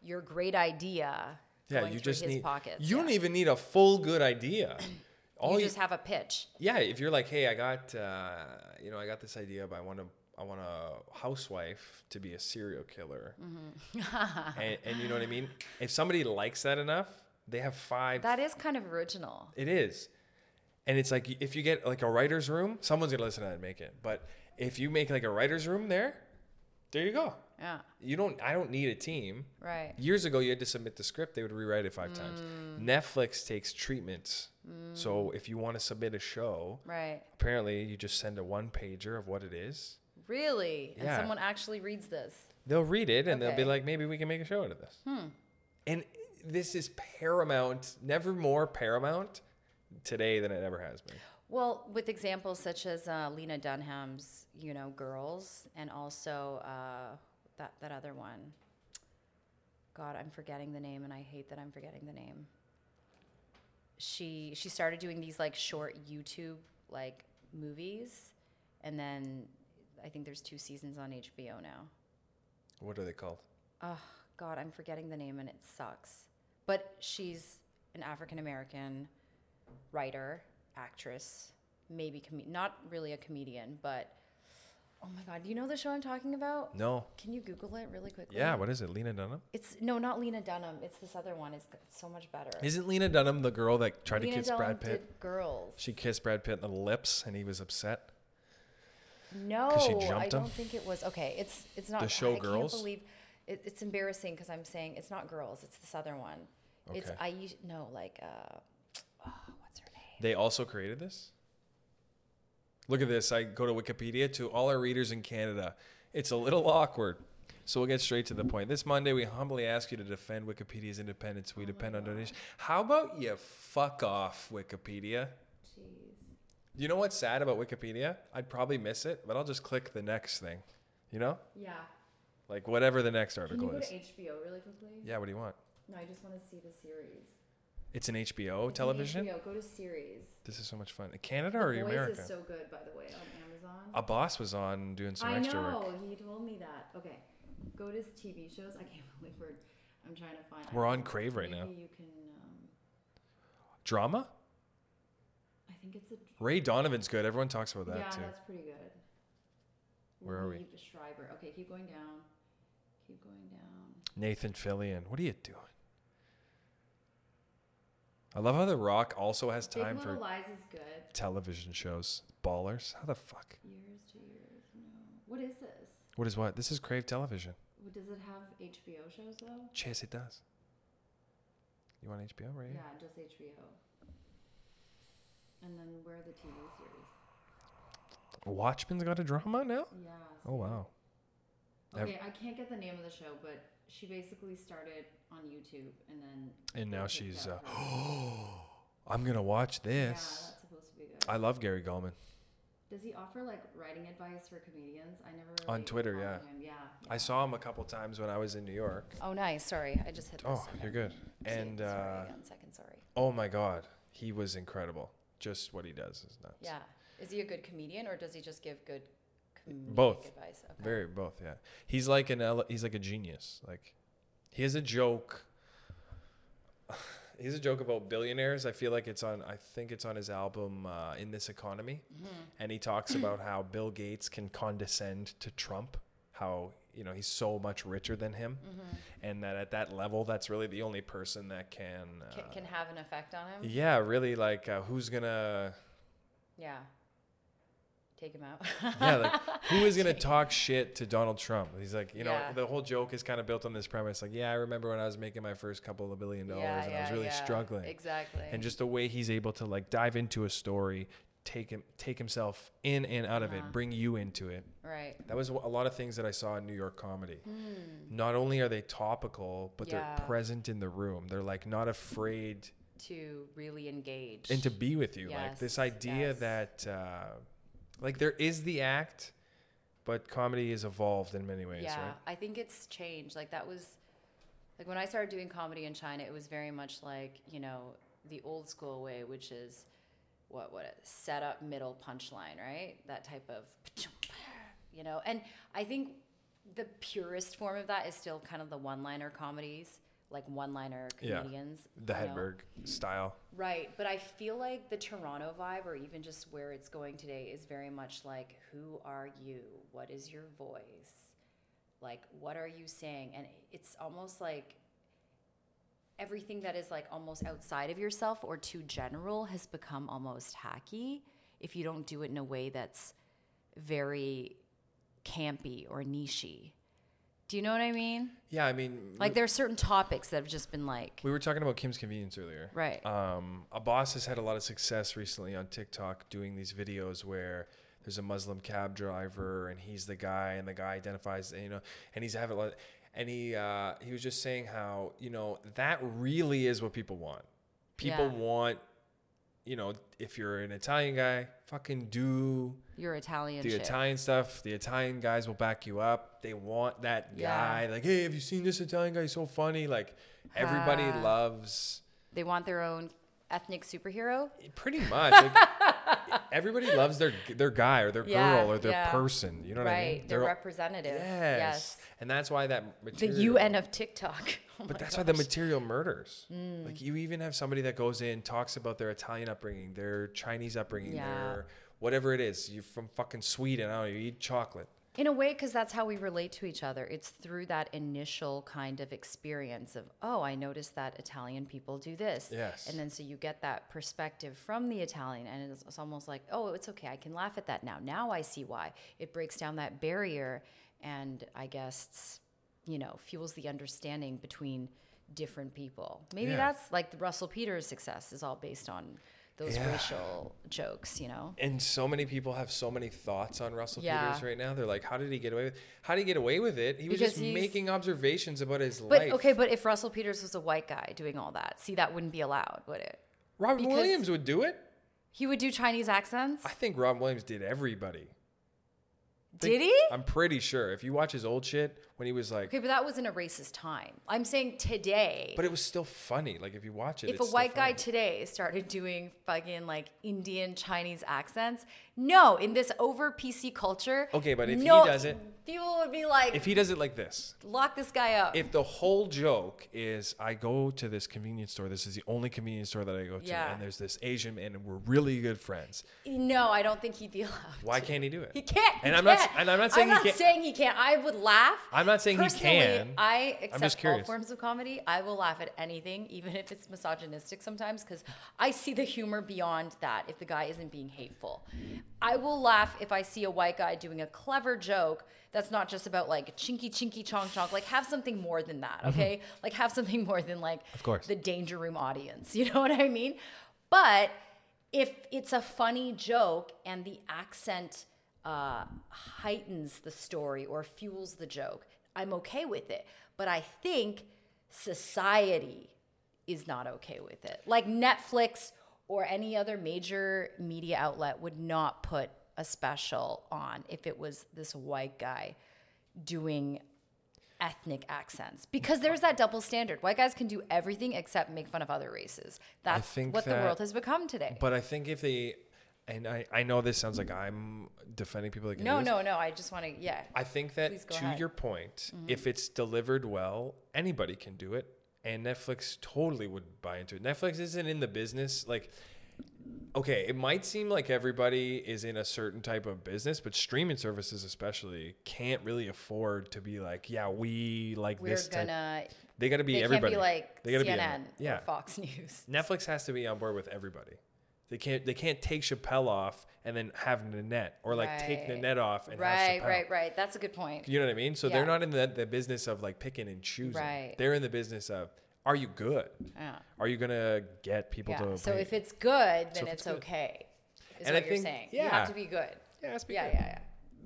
your great idea. yeah, you just his need pockets. You don't even need a full good idea. [clears throat] All You you, just have a pitch. yeah, if you're like, "Hey, I got uh, you know, I got this idea, but I want to I want a housewife to be a serial killer." Mm-hmm. [laughs] and, and you know what I mean? If somebody likes that enough, they have five That is kind of original. It is. And it's like if you get like a writer's room, someone's gonna listen to that and make it. But if you make like a writer's room there, there you go. Yeah. You don't I don't need a team. Right. Years ago you had to submit the script, they would rewrite it five times. Mm. Netflix takes treatments. So if you want to submit a show, Right. apparently you just send a one pager of what it is. Really? Yeah. And someone actually reads this. They'll read it and they'll be like, maybe we can make a show out of this. Hmm. And this is paramount, never more paramount today than it ever has been. Well, with examples such as uh, Lena Dunham's, you know, Girls, and also uh, that that other one. God, I'm forgetting the name, and I hate that I'm forgetting the name. She she started doing these like short YouTube like movies, and then I think there's two seasons on HBO now. What are they called? Oh God, I'm forgetting the name and it sucks. But she's an African American writer, actress, maybe com- not really a comedian, but oh my God, do you know the show I'm talking about? No. Can you Google it really quickly? Yeah, what is it? Lena Dunham? It's no, not Lena Dunham. It's this other one. It's, it's so much better. Isn't Lena Dunham the girl that tried Lena to kiss Dunham Brad Pitt? Girls. She kissed Brad Pitt in the lips and he was upset. No, she I jumped him? don't think it was. Okay, it's it's not. The show I Girls? Can't believe it, it's embarrassing because I'm saying it's not girls. It's this other one. Okay. It's I no like uh, oh, what's her name? They also created this? Look at this. I go to Wikipedia to all our readers in Canada. It's a little awkward. So we'll get straight to the point. This Monday, we humbly ask you to defend Wikipedia's independence. We oh depend on donation. How about you fuck off, Wikipedia? Jeez. You know what's sad about Wikipedia? I'd probably miss it, but I'll just click the next thing. You know? Yeah. Like whatever the next Can you article go is. to HBO really quickly? Yeah, what do you want? No, I just want to see the series. It's an HBO It's an television? HBO. Go to series. This is so much fun. Canada or the Boys America? is so good, by the way, on Amazon. Abbas was on doing some I extra know. work. He told me that. Okay. Go to TV shows. I can't [laughs] believe we're. I'm trying to find. We're on Crave right now. Maybe you can. Um, Drama? I think it's a. Ray Donovan's good. Everyone talks about that yeah, too. that's pretty good. Where are we? Schreiber. Okay, keep going down. Keep going down. Nathan Fillion. What are you doing? I love how The Rock also has Big time Little for Lies is good. television shows. Ballers. How the fuck? Years to years. No. What is this? What is what? This is Crave Television. What, does it have HBO shows though? Chase, it does. You want HBO right Yeah, just HBO. And then where are the TV series? Watchmen's got a drama now? Yeah. Oh, wow. Ev- Okay, I can't get the name of the show, but she basically started on YouTube and then. And now she's, uh, up [gasps] I'm going to watch this. Yeah, that's supposed to be good. I love Gary Gulman. Does he offer like writing advice for comedians? I never. On Twitter, followed yeah. Him. Yeah. I saw him a couple times when I was in New York. Oh, nice. Sorry, I just hit. Oh, and you're good. And sorry, uh, one second. Sorry. oh my God, he was incredible. Just what he does is nuts. Yeah. Is he a good comedian or does he just give good comedic Both. advice? Okay. Very both, yeah. He's like an ele- he's like a genius. Like he has a joke. [sighs] He's a joke about billionaires. I feel like it's on. I think it's on his album uh, "In This Economy," Mm-hmm. and he talks about how Bill Gates can condescend to Trump. How you know he's so much richer than him, Mm-hmm. and that at that level, that's really the only person that can. Uh, Can, can have an effect on him. yeah, really like uh, who's gonna Yeah. Take him out. [laughs] yeah, like who is gonna [laughs] talk shit to Donald Trump? He's like, you know, Yeah. the whole joke is kind of built on this premise. Like, yeah, I remember when I was making my first couple of billion dollars yeah, and I was really yeah. struggling. Exactly. And just the way he's able to like dive into a story, take him, take himself in and out of Uh-huh. it, bring you into it. right. That was a lot of things that I saw in New York comedy. Not only are they topical, but. Yeah. they're present in the room. They're like not afraid To really engage. and to be with you. like this idea yes. that, uh, like, there is the act, but comedy is evolved in many ways, yeah, right? I think it's changed. Like that was like when I started doing comedy in China, it was very much like, you know, the old school way, which is what what a set up middle punchline, right? That type of you know. And I think the purest form of that is still kind of the one-liner comedies, like one-liner Yeah. comedians. The you know? Hedberg style. Right, but I feel like the Toronto vibe, or even just where it's going today, is very much like, who are you? What is your voice? Like, what are you saying? And it's almost like everything that is like almost outside of yourself or too general has become almost hacky if you don't do it in a way that's very campy or nichey. Do you know what I mean? Yeah, I mean, Like, there are certain topics that have just been like, we were talking about Kim's Convenience earlier. right. Um, Abbas has had a lot of success recently on TikTok doing these videos where there's a Muslim cab driver and he's the guy and the guy identifies, you know, and he's having a lot, and he uh, he was just saying how you know that really is what people want. People Yeah. want, you know, if you're an Italian guy, fucking do Your Italian the shit. Italian stuff. The Italian guys will back you up. They want that Yeah. guy. Like, hey, have you seen this Italian guy? He's so funny. Like, everybody Ah. loves They want their own ethnic superhero. pretty much. [laughs] Like, everybody loves their their guy or their Yeah, girl or their yeah. person. You know what right. I mean? They're, representative. yes. Yes. And that's why that The. UN of TikTok. [laughs] Oh But that's why the. Mm. material murders. Like you even have somebody that goes in, talks about their Italian upbringing, their Chinese upbringing, Yeah. their whatever it is. You're from fucking Sweden. I don't know. You eat chocolate. In a way, because that's how we relate to each other. It's through that initial kind of experience of, oh, I noticed that Italian people do this. Yes. And then so you get that perspective from the Italian, and it's, it's almost like, oh, it's okay. I can laugh at that now. Now I see why. It breaks down that barrier, and I guess, it's, you know, fuels the understanding between different people. Maybe Yeah. that's like the Russell Peters' success is all based on those Yeah. racial jokes, you know? And so many people have so many thoughts on Russell Yeah. Peters right now. They're like, how did he get away with? How did he get away with it? He was Because just making observations about his But life. okay, but if Russell Peters was a white guy doing all that, see, that wouldn't be allowed, would it? Robin because- Williams would do it. He would do Chinese accents. I think Robin Williams did everybody. Did he? I'm pretty sure. If you watch his old shit, when he was like, Okay, but that wasn't a racist time. I'm saying today. but it was still funny. Like if you watch it, if it's a still white guy funny. today started doing fucking like Indian Chinese accents, no, in this over PC culture. Okay, but if he does it- people would be like, if he does it like this, lock this guy up. if the whole joke is I go to this convenience store, this is the only convenience store that I go to, Yeah. and there's this Asian man, and we're really good friends. no, I don't think he'd be allowed. Why to. can't he do it? He can't. And I'm not. can't. And I'm not saying I'm not he can't. saying he can't. I would laugh. I'm not saying he Personally, can. I accept all forms of comedy. I will laugh at anything, even if it's misogynistic sometimes, because I see the humor beyond that. If the guy isn't being hateful, I will laugh if I see a white guy doing a clever joke that's not just about like chinky chinky chonk chonk. Like have something more than that, okay? Like have something [laughs] more than like Mm-hmm. Of course. the danger room audience. [laughs] You know what I mean? But if it's a funny joke and the accent uh, heightens the story or fuels the joke, I'm okay with it. But I think society is not okay with it. Like Netflix or any other major media outlet would not put a special on if it was this white guy doing ethnic accents because there's that double standard. White guys can do everything except make fun of other races. That's what the world has become today. But I think if they, and I, I know this sounds like I'm defending people like no, no, no. I just want to, yeah. I think that to ahead. Mm-hmm. your point, if it's delivered well, anybody can do it, and Netflix totally would buy into it. Netflix isn't in the business like. Okay, it might seem like everybody is in a certain type of business, but streaming services especially can't really afford to be like, yeah, we like We're this. type. gonna. They got to be They everybody. can't be like They gotta CNN be yeah. or Fox [laughs] News. Netflix has to be on board with everybody. They can't they can't take Chappelle off and then have Nanette or like take Right. Nanette off and right, right, right. That's a good point. You know what I mean? So Yeah. they're not in the, the business of like picking and choosing. Right. They're in the business of are you good? Yeah. Are you gonna get people Yeah. to So pay? if it's good, then if it's, it's good. okay. Is And what I you're think- saying. You yeah. have to be good. yeah, it's Yeah, good. yeah, yeah.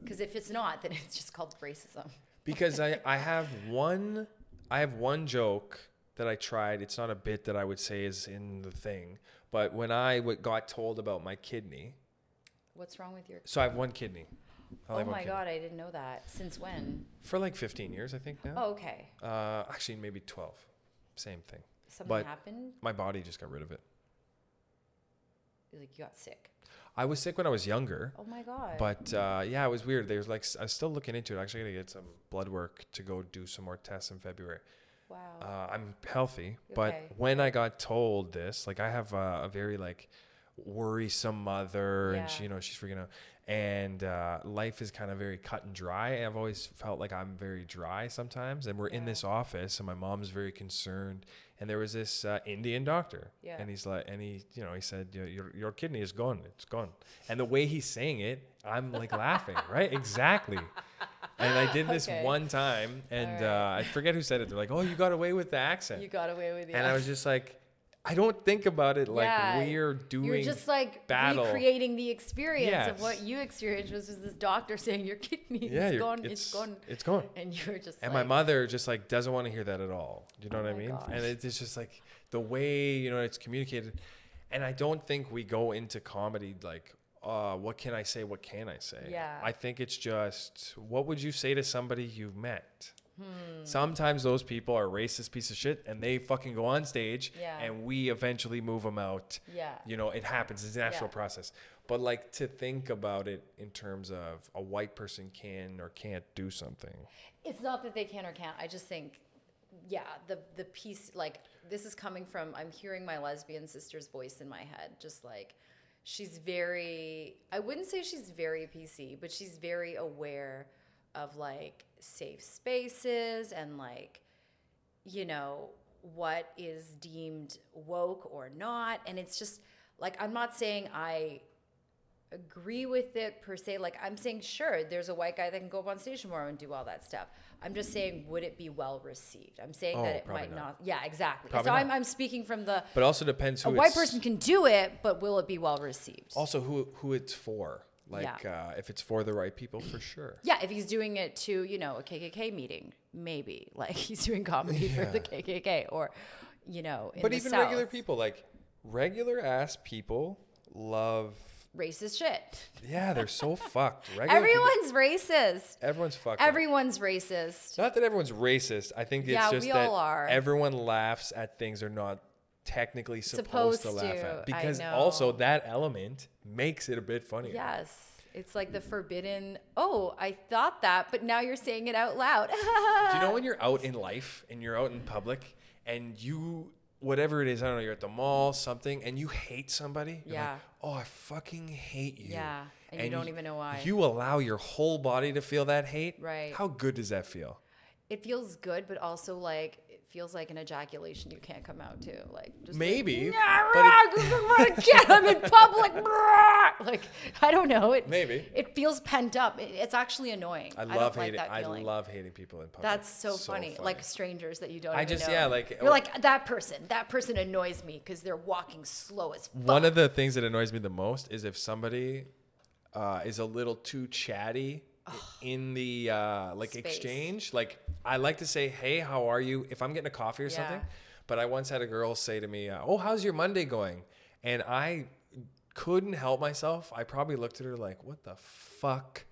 Because if it's not, then it's just called racism. because I, [laughs] I have one I have one joke that I tried. It's not a bit that I would say is in the thing, but when I w- got told about my kidney, What's wrong with your? so I have one kidney. I only Oh my kidney. god, I didn't know that. Since when? For like 15 years, I think now. Oh, okay. Uh, actually, maybe 12. Same thing. Something But- happened. My body just got rid of it. Like you got sick. I was sick when I was younger. Oh my god. But uh, yeah, it was weird. There's like s- I was still looking into it. Actually, gonna get some blood work to go do some more tests in February. wow. Uh, I'm healthy, but Okay. when I got told this, like I have a, a very like worrisome mother, and she, you know, she's freaking out, and uh, life is kind of very cut and dry. I've always felt like I'm very dry sometimes, and we're in this office, and my mom's very concerned. And there was this uh, Indian doctor, Yeah. and he's like, and he, you know, he said, your, your your kidney is gone, it's gone. And the way he's saying it, I'm like laughing, [laughs] right? Exactly. And I did this Okay. one time, and right. uh, I forget who said it. They're like, "Oh, you got away with the accent," you got away with the. and I was just like, "I don't think about it like Yeah, we're doing." You're just like battle. recreating the experience of what you experienced, was just this doctor saying your kidney yeah, is gone, it's, it's gone, It's gone. and you were just. And like, my mother just like doesn't want to hear that at all. You know Oh what I mean? gosh. And it- it's just like the way you know it's communicated. And I don't think we go into comedy like, uh, what can I say? What can I say? Yeah. I think it's just what would you say to somebody you've met? Hmm. Sometimes those people are racist piece of shit, and they fucking go on stage, Yeah. and we eventually move them out. Yeah. You know, it happens. It's a natural Yeah. process. But like to think about it in terms of a white person can or can't do something. It's not that they can or can't. I just think, yeah, the the piece like this is coming from. I'm hearing my lesbian sister's voice in my head, just like she's very. I wouldn't say she's very PC, but she's very aware of like safe spaces and like you know what is deemed woke or not and it's just like i'm not saying i agree with it per se like i'm saying sure there's a white guy that can go up on stage tomorrow and do all that stuff i'm just saying would it be well received i'm saying Oh, that it might not. not. yeah exactly Probably so I'm. I'm speaking from the But also depends who a white person can do it but will it be well received also who who it's for. Like Yeah. uh, if it's for the right people, for sure. yeah if he's doing it to you know a kkk meeting maybe [laughs] like he's doing comedy for the kkk or you know in But even South. regular people, like regular ass people, love. racist shit Yeah, they're so [laughs] fucked. Regular people- everyone's racist everyone's fucked. up. everyone's racist Not that everyone's racist. I think it's Yeah, just we that all are. everyone laughs at things they're not technically supposed, Supposed to laugh to, at. I Because also that element makes it a bit funnier. Yes. It's like the forbidden, oh, I thought that, but now you're saying it out loud. [laughs] Do you know when you're out in life and you're out in public and you whatever it is, I don't know, you're at the mall, something, and you hate somebody? You're Yeah. Like, oh, I fucking hate you. Yeah, and you don't even know why. You allow your whole body to feel that hate. Right. How good does that feel? it feels good, but also like feels like an ejaculation you can't come out to. Like just Maybe, Like, but [laughs] I can't. I'm in public. [laughs] like I don't know. It Maybe. it feels pent up. It, it's actually annoying. I love like hating. that I love hating people in public. That's so, funny. Like strangers that you don't. I even just- know. yeah, like- you're like that person. That person annoys me because they're walking slow as fuck. One of the things that annoys me the most is if somebody uh, is a little too chatty in the uh, like Space. exchange. Like I like to say, "Hey, how are you?" If I'm getting a coffee or Yeah. something. But I once had a girl say to me, uh, "Oh, how's your Monday going?" And I couldn't help myself. I probably looked at her like, "What the fuck?"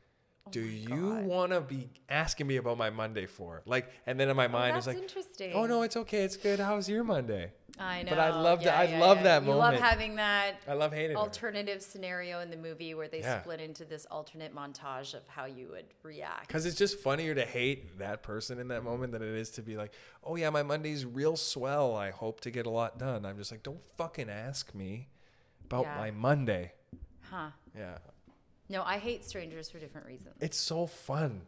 Oh Do you want to be asking me about my Monday for? Like, and then in my oh, mind, it was that's like, interesting. "Oh no, it's okay, it's good. How's your Monday?" I know. But I love yeah, that- I yeah, love yeah. that You love having that I love hating her. alternative scenario in the movie where they split into this alternate montage of how you would react. Because it's just funnier to hate that person in that moment than it is to be like, oh yeah, my Monday's real swell. I hope to get a lot done. I'm just like, don't fucking ask me about my Monday. Huh. Yeah. No, I hate strangers for different reasons. It's so fun.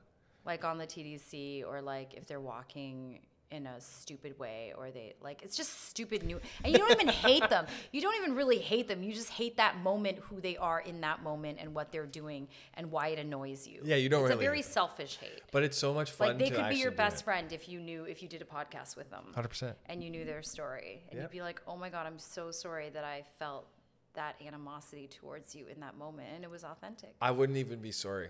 Like on the TTC or like if they're walking in a stupid way or they like it's just stupid new and you don't even [laughs] hate them you don't even really hate them you just hate that moment who they are in that moment and what they're doing and why it annoys you Yeah, you don't it's really a very selfish hate But it's so much fun. like they could be your best friend if you knew if you did a podcast with them 100%. and you knew their story and Yep. you'd be like oh my god i'm so sorry that i felt that animosity towards you in that moment and it was authentic I wouldn't even be sorry.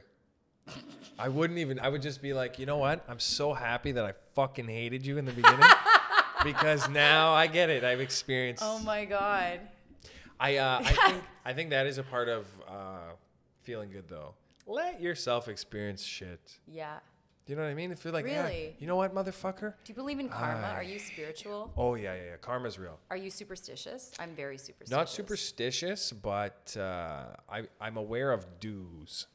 I wouldn't even. I would just be like, you know what? I'm so happy that I fucking hated you in the beginning [laughs] because now I get it. I've experienced. oh my god I uh, [laughs] I think I think that is a part of uh, feeling good though. Let yourself experience shit. yeah You know what I mean? If you're like, yeah, Really? you know what, motherfucker? do you believe in karma I- are you spiritual Oh yeah, yeah, yeah. Karma's real. are you superstitious i'm very superstitious Not superstitious, but uh, I I'm aware of dues.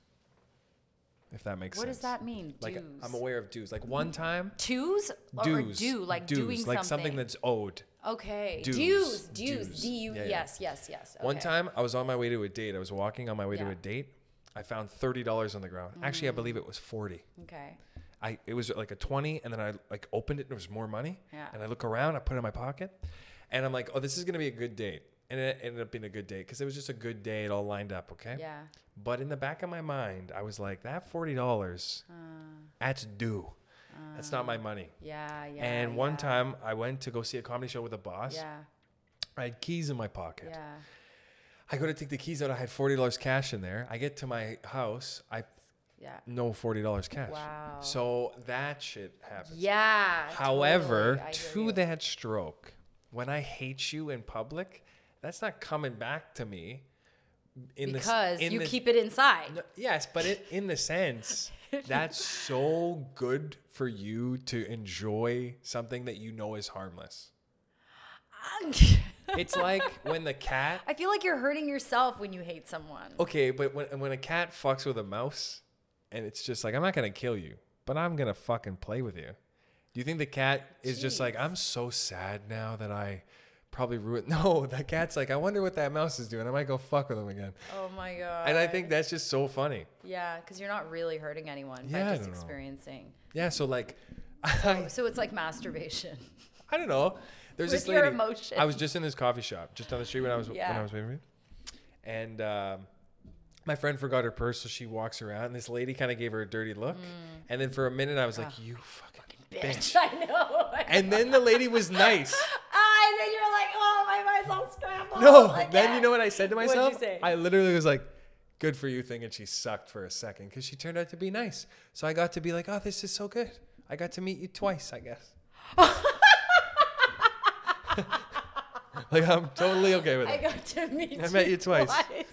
If that makes what sense. What does that mean Like dues I'm aware of dues. Like one time, twos or dues. do like dues, doing like something something that's owed. okay Dues. dues dues Dues. d u Yeah, yeah. yes yes yes One time, I was on my way to a date. I was walking on my way to a date. I found thirty dollars on the ground. Actually, I believe it was forty. okay I it was like a twenty, and then I like opened it. and There was more money. Yeah. And I look around. I put it in my pocket, and I'm like, oh, this is gonna be a good date. And it ended up being a good date because it was just a good day. It all lined up. Okay. yeah But in the back of my mind, I was like, that forty dollars, Uh. that's due. That's not my money. yeah yeah and one yeah, time, I went to go see a comedy show with Abbas. yeah I had keys in my pocket. yeah I go to take the keys out. I had forty dollars cash in there. I get to my house. I yeah no forty dollars cash. Wow. So that shit happens. yeah However, totally. To that stroke, when I hate you in public, that's not coming back to me. In the because in you the- keep it inside No, yes, but it, in the sense [laughs] that's so good for you to enjoy something that you know is harmless. [laughs] It's like when the cat. I feel like you're hurting yourself when you hate someone. Okay, but when when a cat fucks with a mouse, and it's just like I'm not gonna kill you, but I'm gonna fucking play with you. Do you think the cat is just like I'm so sad now that I probably ruined? [laughs] No, the cat's like I wonder what that mouse is doing. I might go fuck with him again. Oh my god. And I think that's just so funny. yeah, because you're not really hurting anyone Yeah, by just experiencing. Yeah, so like, I, [laughs] So it's like masturbation. I don't know. There's With this your lady. I was just in this coffee shop just down the street when I was when I was waiting for you. And um, my friend forgot her purse, so she walks around, and this lady kind of gave her a dirty look. And then for a minute, I was like, "You fucking bitch." Mm. [laughs] I know. And then the lady was nice. [laughs] ah, and then you're like, oh, my mind's all scrambled. No, Like, then yeah. you know what I said to myself? say? I literally was like, "Good for you," thinking she sucked for a second because she turned out to be nice. So I got to be like, "Oh, this is so good." I got to meet you twice, I guess. [laughs] [laughs] like I'm totally okay with I it. got to meet I met you twice.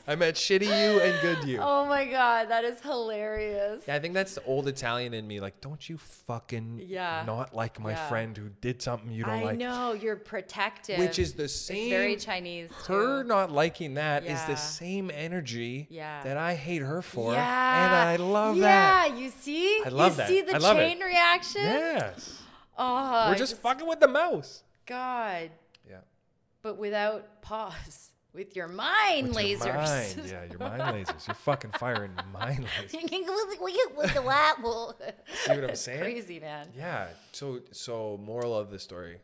I met shitty you and good you. Oh my god, that is hilarious. Yeah, I think that's the old Italian in me. Like, don't you fucking Yeah. not like my Yeah. friend who did something you don't I like. know you're protective. Which is the It's same. very Chinese. her too. not liking that is Yeah. the same energy Yeah. that I hate her for. Yeah. And I love that. Yeah, you see? I love you that. see the I love it. chain reaction? Yes. Oh, We're I just fucking with the mouse. God. But without pause. [laughs] With your mind With your mind. [laughs] Yeah, your mind lasers. You're fucking firing mind [laughs] lasers. You can go look like a label. See what I'm saying? Crazy, man. Yeah. So, so moral of the story.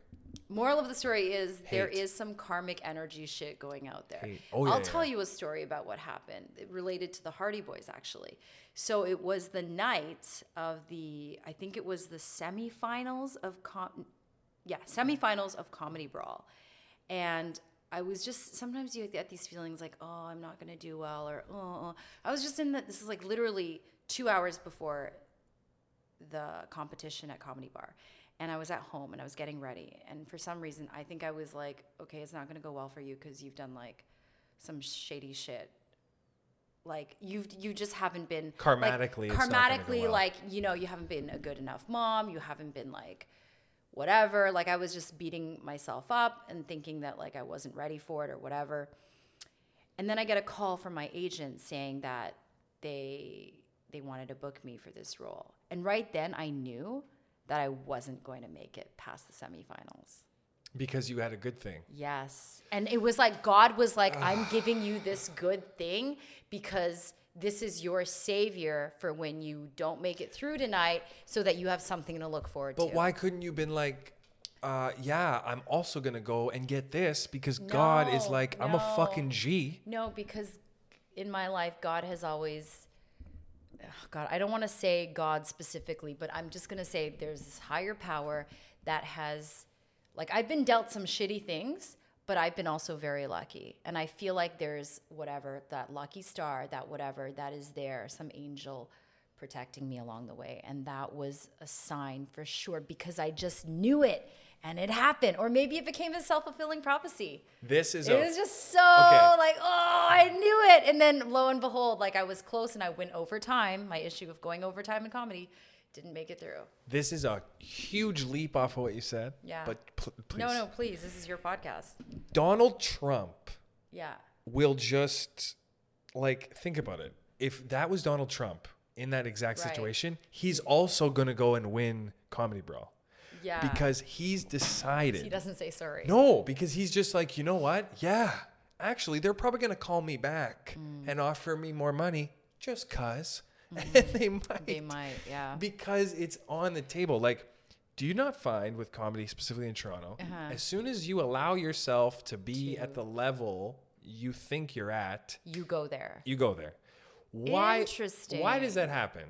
Moral of the story is there Hate. is some karmic energy shit going out there. Hate. Oh, yeah, I'll yeah, tell yeah. you a story about what happened related to the Hardy Boys, actually. So it was the night of the, I think it was the semifinals of, com- yeah, semifinals of Comedy Brawl. And I was just, sometimes you get these feelings like, oh, I'm not going to do well, or, oh, I was just in the, this is like literally two hours before the competition at Comedy Bar. And I was at home and I was getting ready. And for some reason, I think I was like, okay, it's not going to go well for you because you've done like some shady shit. Like you've you just haven't been Karmatically, Like, it's not gonna go karmatically, well. like you know, you haven't been a good enough mom. You haven't been like whatever. Like I was just beating myself up and thinking that like I wasn't ready for it or whatever. And then I get a call from my agent saying that they they wanted to book me for this role. And right then I knew that I wasn't going to make it past the semifinals. Because you had a good thing. Yes. And it was like God was like, [sighs] I'm giving you this good thing because this is your savior for when you don't make it through tonight so that you have something to look forward But to. But why couldn't you been like, uh, yeah, I'm also gonna go and get this because God is No, like, I'm a fucking G. No, because in my life, God has always, ugh, God, I don't want to say God specifically, but I'm just going to say there's this higher power that has, like, I've been dealt some shitty things, but I've been also very lucky. And I feel like there's whatever, that lucky star, that whatever, that is there, some angel protecting me along the way. And that was a sign for sure because I just knew it and it happened. Or maybe it became a self fulfilling prophecy. This is It a was just so Okay. like, oh, I knew it. And then lo and behold, like I was close and I went overtime. My issue of going overtime in comedy didn't make it through. this is a huge leap off of what you said. Yeah. But pl- please, No, no, please. This is your podcast. Donald Trump Yeah. will just like think about it. If that was Donald Trump in that exact Right. situation, he's also gonna go and win Comedy Brawl Yeah. because he's decided. he doesn't say sorry. No, because he's just like, you know what? Yeah, actually, they're probably gonna call me back Mm. and offer me more money just cause, [laughs] and they might. Mm-hmm. They might, yeah. because it's on the table. Like, do you not find with comedy, specifically in Toronto, Uh-huh. as soon as you allow yourself to be at the level you think you're at, You go there. you go there. Why? Interesting. Why does that happen?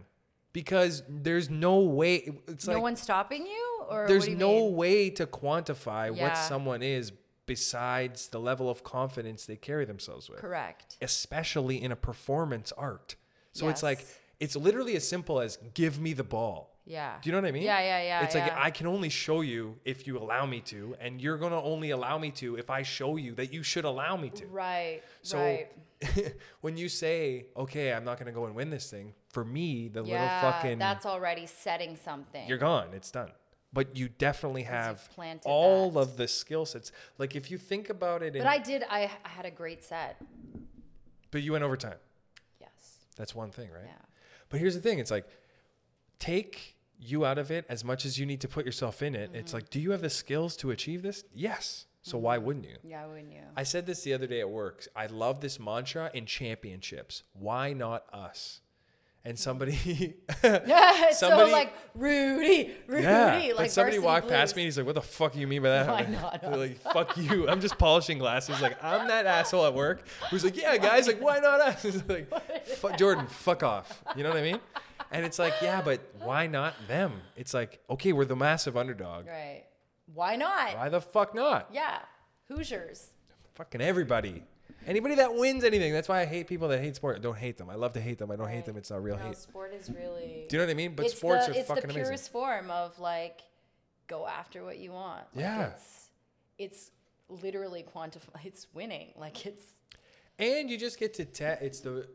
Because there's no way. It's no like one's stopping you? Or there's you no mean? way to quantify what someone is besides the level of confidence they carry themselves with, Correct. especially in a performance art. So it's like Yes. It's literally as simple as give me the ball. Yeah. Do you know what I mean? Yeah, yeah, yeah, It's like yeah. I can only show you if you allow me to, and you're gonna only allow me to if I show you that you should allow me to. Right. So right. [laughs] when you say, "Okay, I'm not gonna go and win this thing," for me, the Yeah. little fucking that's already setting something. you're gone. It's done. But you definitely have all that. of the skill sets. Like if you think about it, in, but I did. I, I had a great set. but you went overtime. Yes. That's one thing, right? Yeah. But here's the thing: it's like take you out of it as much as you need to put yourself in it. Mm-hmm. It's like, do you have the skills to achieve this? Yes. So why wouldn't you? Yeah, wouldn't you? I said this the other day at work. I love this mantra in championships. Why not us? And somebody, [laughs] so somebody- like Rudy, Rudy, yeah, like somebody walked past me. and He's like, "What the fuck do you mean by that?" Why [laughs] not us? like, "Fuck you." I'm just polishing glasses. Like, I'm that asshole at work who's like, "Yeah, guys, like, why not us?" [laughs] It's like, "Fuck Jordan, fuck off." You know what I mean? And it's like, yeah, but why not them? It's like, okay, we're the massive underdog. Right. Why not? Why the fuck not? Yeah. Hoosiers. Fucking everybody. Anybody that wins anything. That's why I hate people that hate sport. I don't hate them. I love to hate them. I don't hate them. It's not real No, hate. sport is really. Do you know what I mean? But it's sports the, are it's fucking the amazing. purest form of like, go after what you want. Like, Yeah. It's, it's literally quantify. [laughs] It's winning. Like it's. And you just get to test. It's the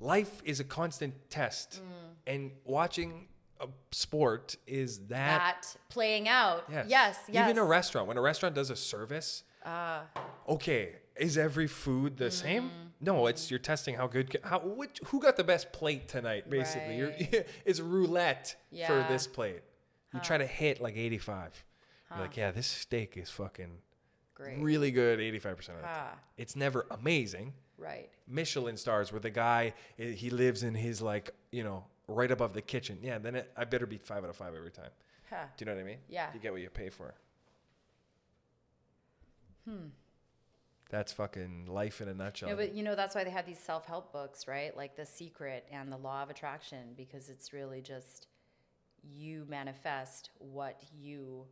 life is a constant test, Mm. and watching a sport is that. that playing out. Yes. Yes. Yes. Even a restaurant. When a restaurant does a service, Uh, okay, is every food the same? Mm. No, it's you're testing how good. How which, who got the best plate tonight? Basically, you're, Right. [laughs] it's roulette for this plate. You try to hit like 85. You're like, yeah, this steak is fucking great. really good 85% of the time. It's never amazing. right. Michelin stars where the guy eh, he lives in his like you know right above the kitchen. Yeah, then it, I better be five out of five every time. Huh. Do you know what I mean? Yeah. You get what you pay for. Hmm. That's fucking life in a nutshell. No, but you know that's why they have these self-help books, right? Like The Secret and The Law of Attraction, because it's really just you manifest what you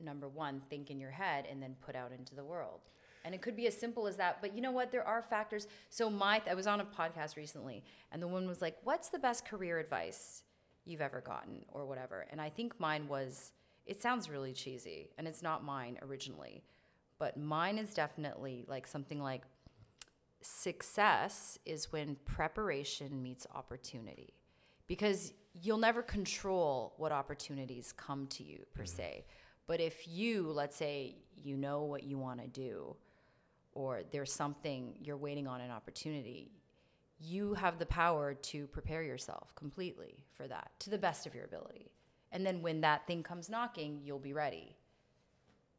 number one think in your head and then put out into the world. And it could be as simple as that. But you know what? There are factors. So my I was on a podcast recently, and the woman was like, "What's the best career advice you've ever gotten, or whatever?" And I think mine was. It sounds really cheesy, and it's not mine originally, but mine is definitely like something like success is when preparation meets opportunity. Because you'll never control what opportunities come to you per mm-hmm. se. But if you let's say you know what you want to do or there's something you're waiting on an opportunity you have the power to prepare yourself completely for that to the best of your ability. And then when that thing comes knocking you'll be ready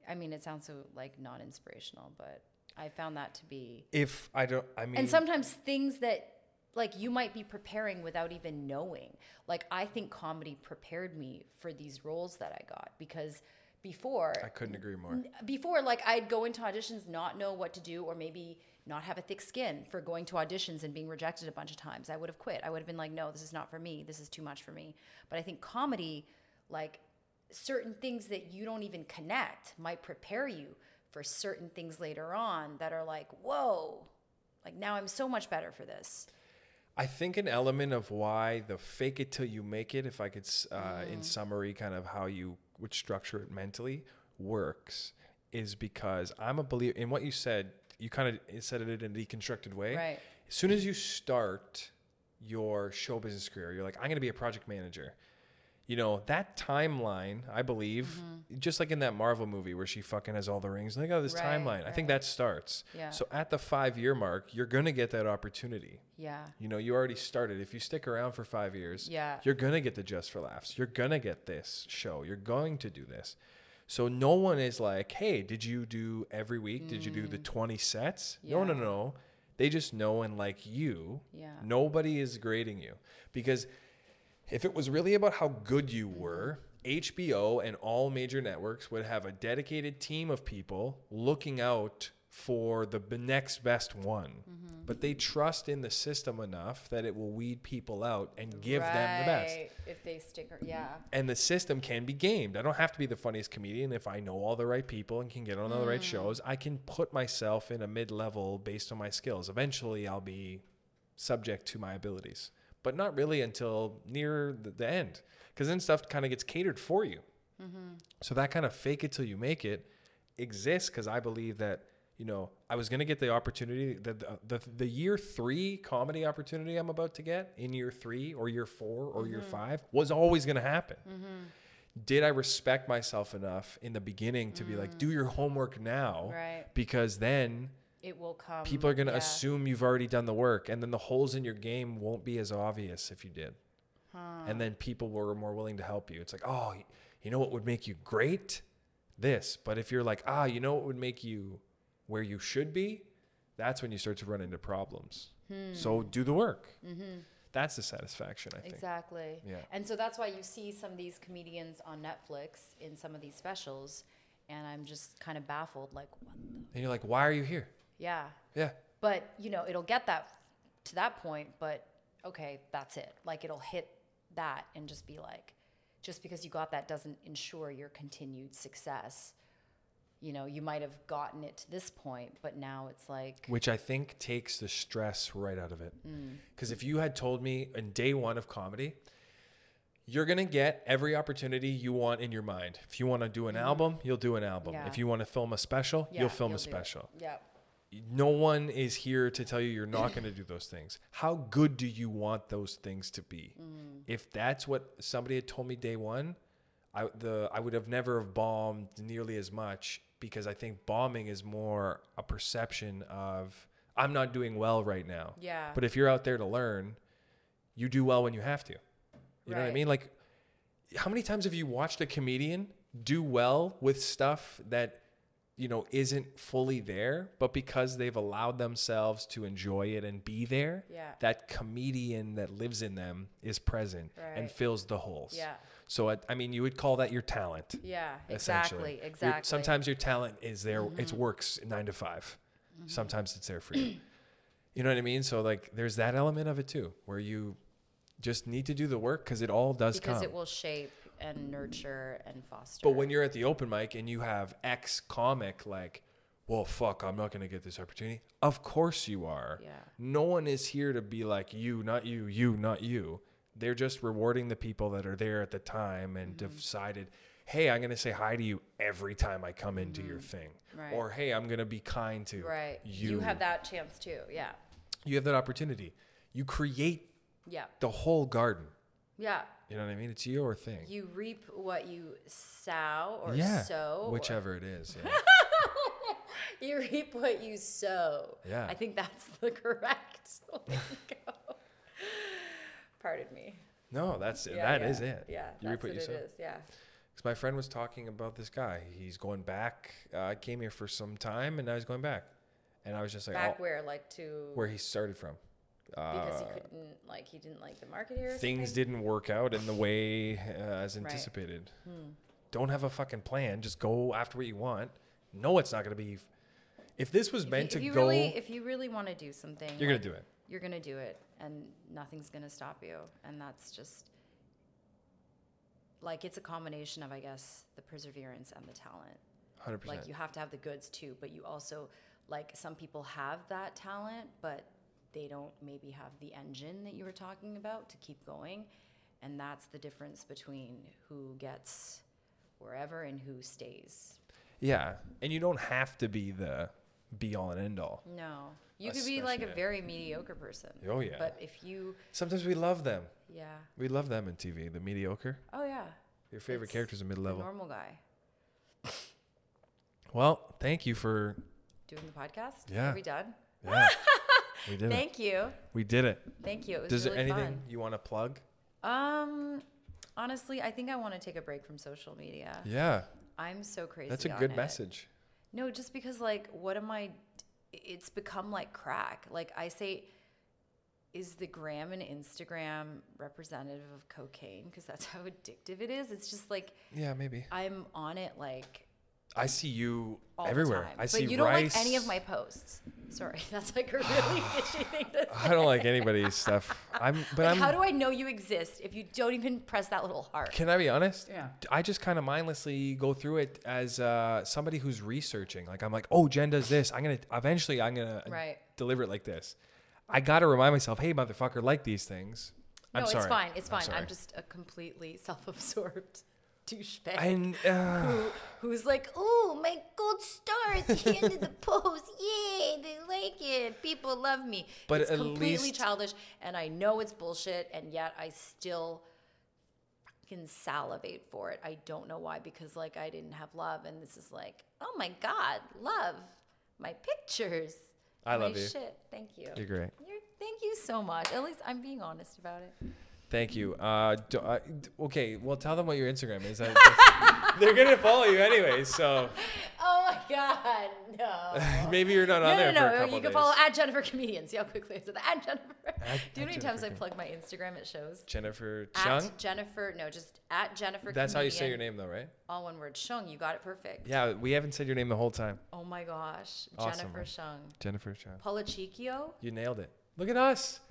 i mean it sounds so like non-inspirational but i found that to be if I don't, I mean, and sometimes things that like you might be preparing without even knowing. Like I think comedy prepared me for these roles that I got because before I couldn't agree more. before like I'd go into auditions not know what to do or maybe not have a thick skin for going to auditions and being rejected a bunch of times. I would have quit. I would have been like, no, this is not for me. This is too much for me. But I think comedy, like certain things that you don't even connect might prepare you for certain things later on that are like, whoa, like now I'm so much better for this. I think an element of why the fake it till you make it, if I could, uh, in summary, kind of how you would structure it mentally works, is because I'm a believer in what you said. You kind of said it in a deconstructed way. Right. As soon as you start your show business career, you're like, I'm going to be a project manager. You know, that timeline, I believe, Mm-hmm. just like in that Marvel movie where she fucking has all the rings, they got this Right, timeline. I think that starts. Yeah. So at the five year mark, you're going to get that opportunity. Yeah. You know, you already started. If you stick around for five years, Yeah. you're gonna get the Just for Laughs. You're gonna get this show. You're going to do this. So no one is like, "Hey, did you do every week? Did you do the 20 sets?" No, no, Mm. No. They just know and like you. Yeah. Nobody is grading you because if it was really about how good you were, HBO and all major networks would have a dedicated team of people looking out for the b- next best one. Mm-hmm. But they trust in the system enough that it will weed people out and give them the best. If they stick, yeah. And the system can be gamed. I don't have to be the funniest comedian if I know all the right people and can get on all the right mm. shows. I can put myself in a mid level based on my skills. Eventually, I'll be subject to my abilities, but not really until near the, the end, because then stuff kind of gets catered for you. Mm-hmm. So that kind of fake it till you make it exists because I believe that you know I was gonna get the opportunity the, the the the year three comedy opportunity I'm about to get in year three or year four or year mm-hmm. five was always gonna happen. Mm-hmm. Did I respect myself enough in the beginning to be like, do mm. your homework now, Right. because then It will come. people are gonna yeah. assume you've already done the work, and then the holes in your game won't be as obvious if you did. And then people were more willing to help you. It's like, oh, you know what would make you great? This. But if you're like, ah, you know what would make you where you should be? That's when you start to run into problems. So do the work. That's the satisfaction, I think. Exactly. Yeah. And so that's why you see some of these comedians on Netflix in some of these specials, and I'm just kind of baffled, like, what the? And you're like, why are you here? Yeah. Yeah. But you know, it'll get that to that point, but okay, that's it. Like it'll hit that and just be like, just because you got that doesn't ensure your continued success. You know, you might have gotten it to this point, but now it's like, Which I think takes the stress right out of it. Mm. Because if you had told me in day one of comedy, you're going to get every opportunity you want in your mind. If you want to do an mm-hmm. album, you'll do an album. Yeah. If you want to film a special, yeah, you'll film a do it. special. Yeah. No one is here to tell you you're not going to do those things. How good do you want those things to be? Mm. If that's what somebody had told me day one, I the I would have never have bombed nearly as much because I think bombing is more a perception of I'm not doing well right now. Yeah. But if you're out there to learn, you do well when you have to. You know what I mean? Like how many times have you watched a comedian do well with stuff that you know isn't fully there but because they've allowed themselves to enjoy it and be there Yeah. that comedian that lives in them is present and fills the holes Yeah. so I, I mean you would call that your talent Yeah. Exactly. Your- Exactly. Mm-hmm. sometimes your talent is there it works nine to 5 sometimes it's there for you [clears throat] you know what i mean so like there's that element of it too where you just need to do the work because it all does because come it will shape and nurture and foster. but when you're at the open mic and you have ex comic like, well, fuck, I'm not gonna get this opportunity. Of course you are. Yeah. No one is here to be like you, not you, you, not you. They're just rewarding the people that are there at the time and Mm-hmm. decided, hey, I'm gonna say hi to you every time I come into your thing. Mm-hmm. Right. Or hey, I'm gonna be kind to right, you. you have that chance too. Yeah. you have that opportunity. You create Yeah. the whole garden. Yeah. You know what I mean? It's your thing. You reap what you sow or yeah. sow. or- Whichever it is. Yeah. [laughs] you reap what you sow. Yeah. I think that's the correct. [laughs] Pardon me. no, that's it. Yeah, That yeah. is it. Yeah, You reap what what you sow. is. Yeah. Because my friend was talking about this guy. He's going back. Uh, I came here for some time, and now he's going back. And I was just like, Back oh, where, like to where he started from, because he Uh, couldn't like he didn't like the market here. things something? didn't work out in the way uh, as anticipated. Hmm. Don't have a fucking plan. Just go after what you want. No, it's not going to be. If this was If meant you, to if you go, really if you really want to do something, you're going to do it. You're gonna do it, and nothing's gonna stop you. And that's just like it's a combination of I guess the perseverance and the talent. 100%. Like you have to have the goods too, but you also like some people have that talent, but they don't maybe have the engine that you were talking about to keep going. And that's the difference between who gets wherever and who stays. yeah. And you don't have to be the be all and end all. No. You could be like a Especially- very mediocre person. Oh, yeah. But if you Sometimes we love them. yeah. We love them in TV, the mediocre. Oh yeah. Your favorite It's characters are mid level. normal guy Well, thank you for. doing the podcast. Yeah. Are we done? Yeah. [laughs] we did it. Thank you. We did it. Thank you. It was Does really there anything fun. you want to plug? Um, honestly, I think I want to take a break from social media. Yeah. I'm so crazy. That's a good it. message. No, just because like, what am I? It's become like crack. Like I say, is the gram and Instagram representative of cocaine? Because that's [laughs] how addictive it is. It's just like Yeah, maybe. I'm on it like I see you all everywhere. the time. I but see you don't rice. like any of my posts. Sorry, [laughs] that's like a really [sighs] bitchy thing to say. I don't like anybody's stuff. I'm, [laughs] but Like, I'm. how do I know you exist if you don't even press that little heart? Can I be honest? Yeah. I just kind of mindlessly go through it as uh, somebody who's researching. Like I'm like, oh, Jen does this. I'm gonna eventually I'm gonna Right. deliver it like this. I gotta remind myself, hey, motherfucker, like these things. I'm no, sorry. it's fine. It's I'm fine. I'm, just a completely self-absorbed douchebag. And uh, who, who's like, oh, my gold star at the end of the [laughs] post. Yay, they like it. People love me. But it's completely least- childish, and I know it's bullshit, and yet I still fucking salivate for it. I don't know why, because like I didn't have love, and this is like, oh my god, love my pictures. I love you. Shit. Thank you. you're great. You're, thank you so much. At least I'm being honest about it. Thank you. Uh, do, uh, okay, well, tell them what your Instagram is. I- [laughs] they're gonna follow you anyway, so Oh my god, no. [laughs] maybe you're not on no, there no, for a no. couple You can days. follow at Jennifer Comedian. See how quickly I said that. At Jennifer. At- [laughs] Do you know how many times I plug my Instagram at shows? Jennifer Hsiung. At Jennifer, no, just at Jennifer. That's how you say your name, though, right? All one word. Hsiung, you got it perfect. Yeah, we haven't said your name the whole time. Oh my gosh, Awesome, Jennifer man. Hsiung. Jennifer Hsiung. Polachicchio, You nailed it. Look at us.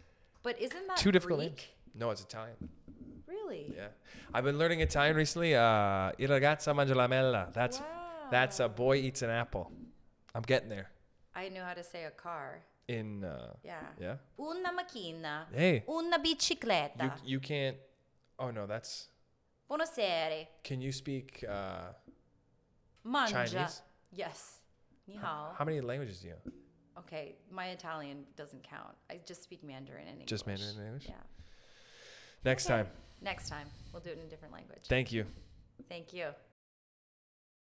but isn't that Two difficult Greek? No, it's Italian. Really? Yeah, I've been learning Italian recently. Uh, Il ragazzo mangia la mela. That's that's a boy eats an apple. I'm getting there. I know how to say a car. In uh, Yeah. yeah. Una macchina. Hey, Una bicicletta. you you can't. Oh no, that's. Buonasera. Can you speak uh, Mangia. Chinese? Yes. Ni hao. How many languages do you? Okay, my Italian doesn't count. I just speak Mandarin and English. Just Mandarin and English? Yeah. Next Okay. time. Next time, we'll do it in a different language. Thank you. Thank you.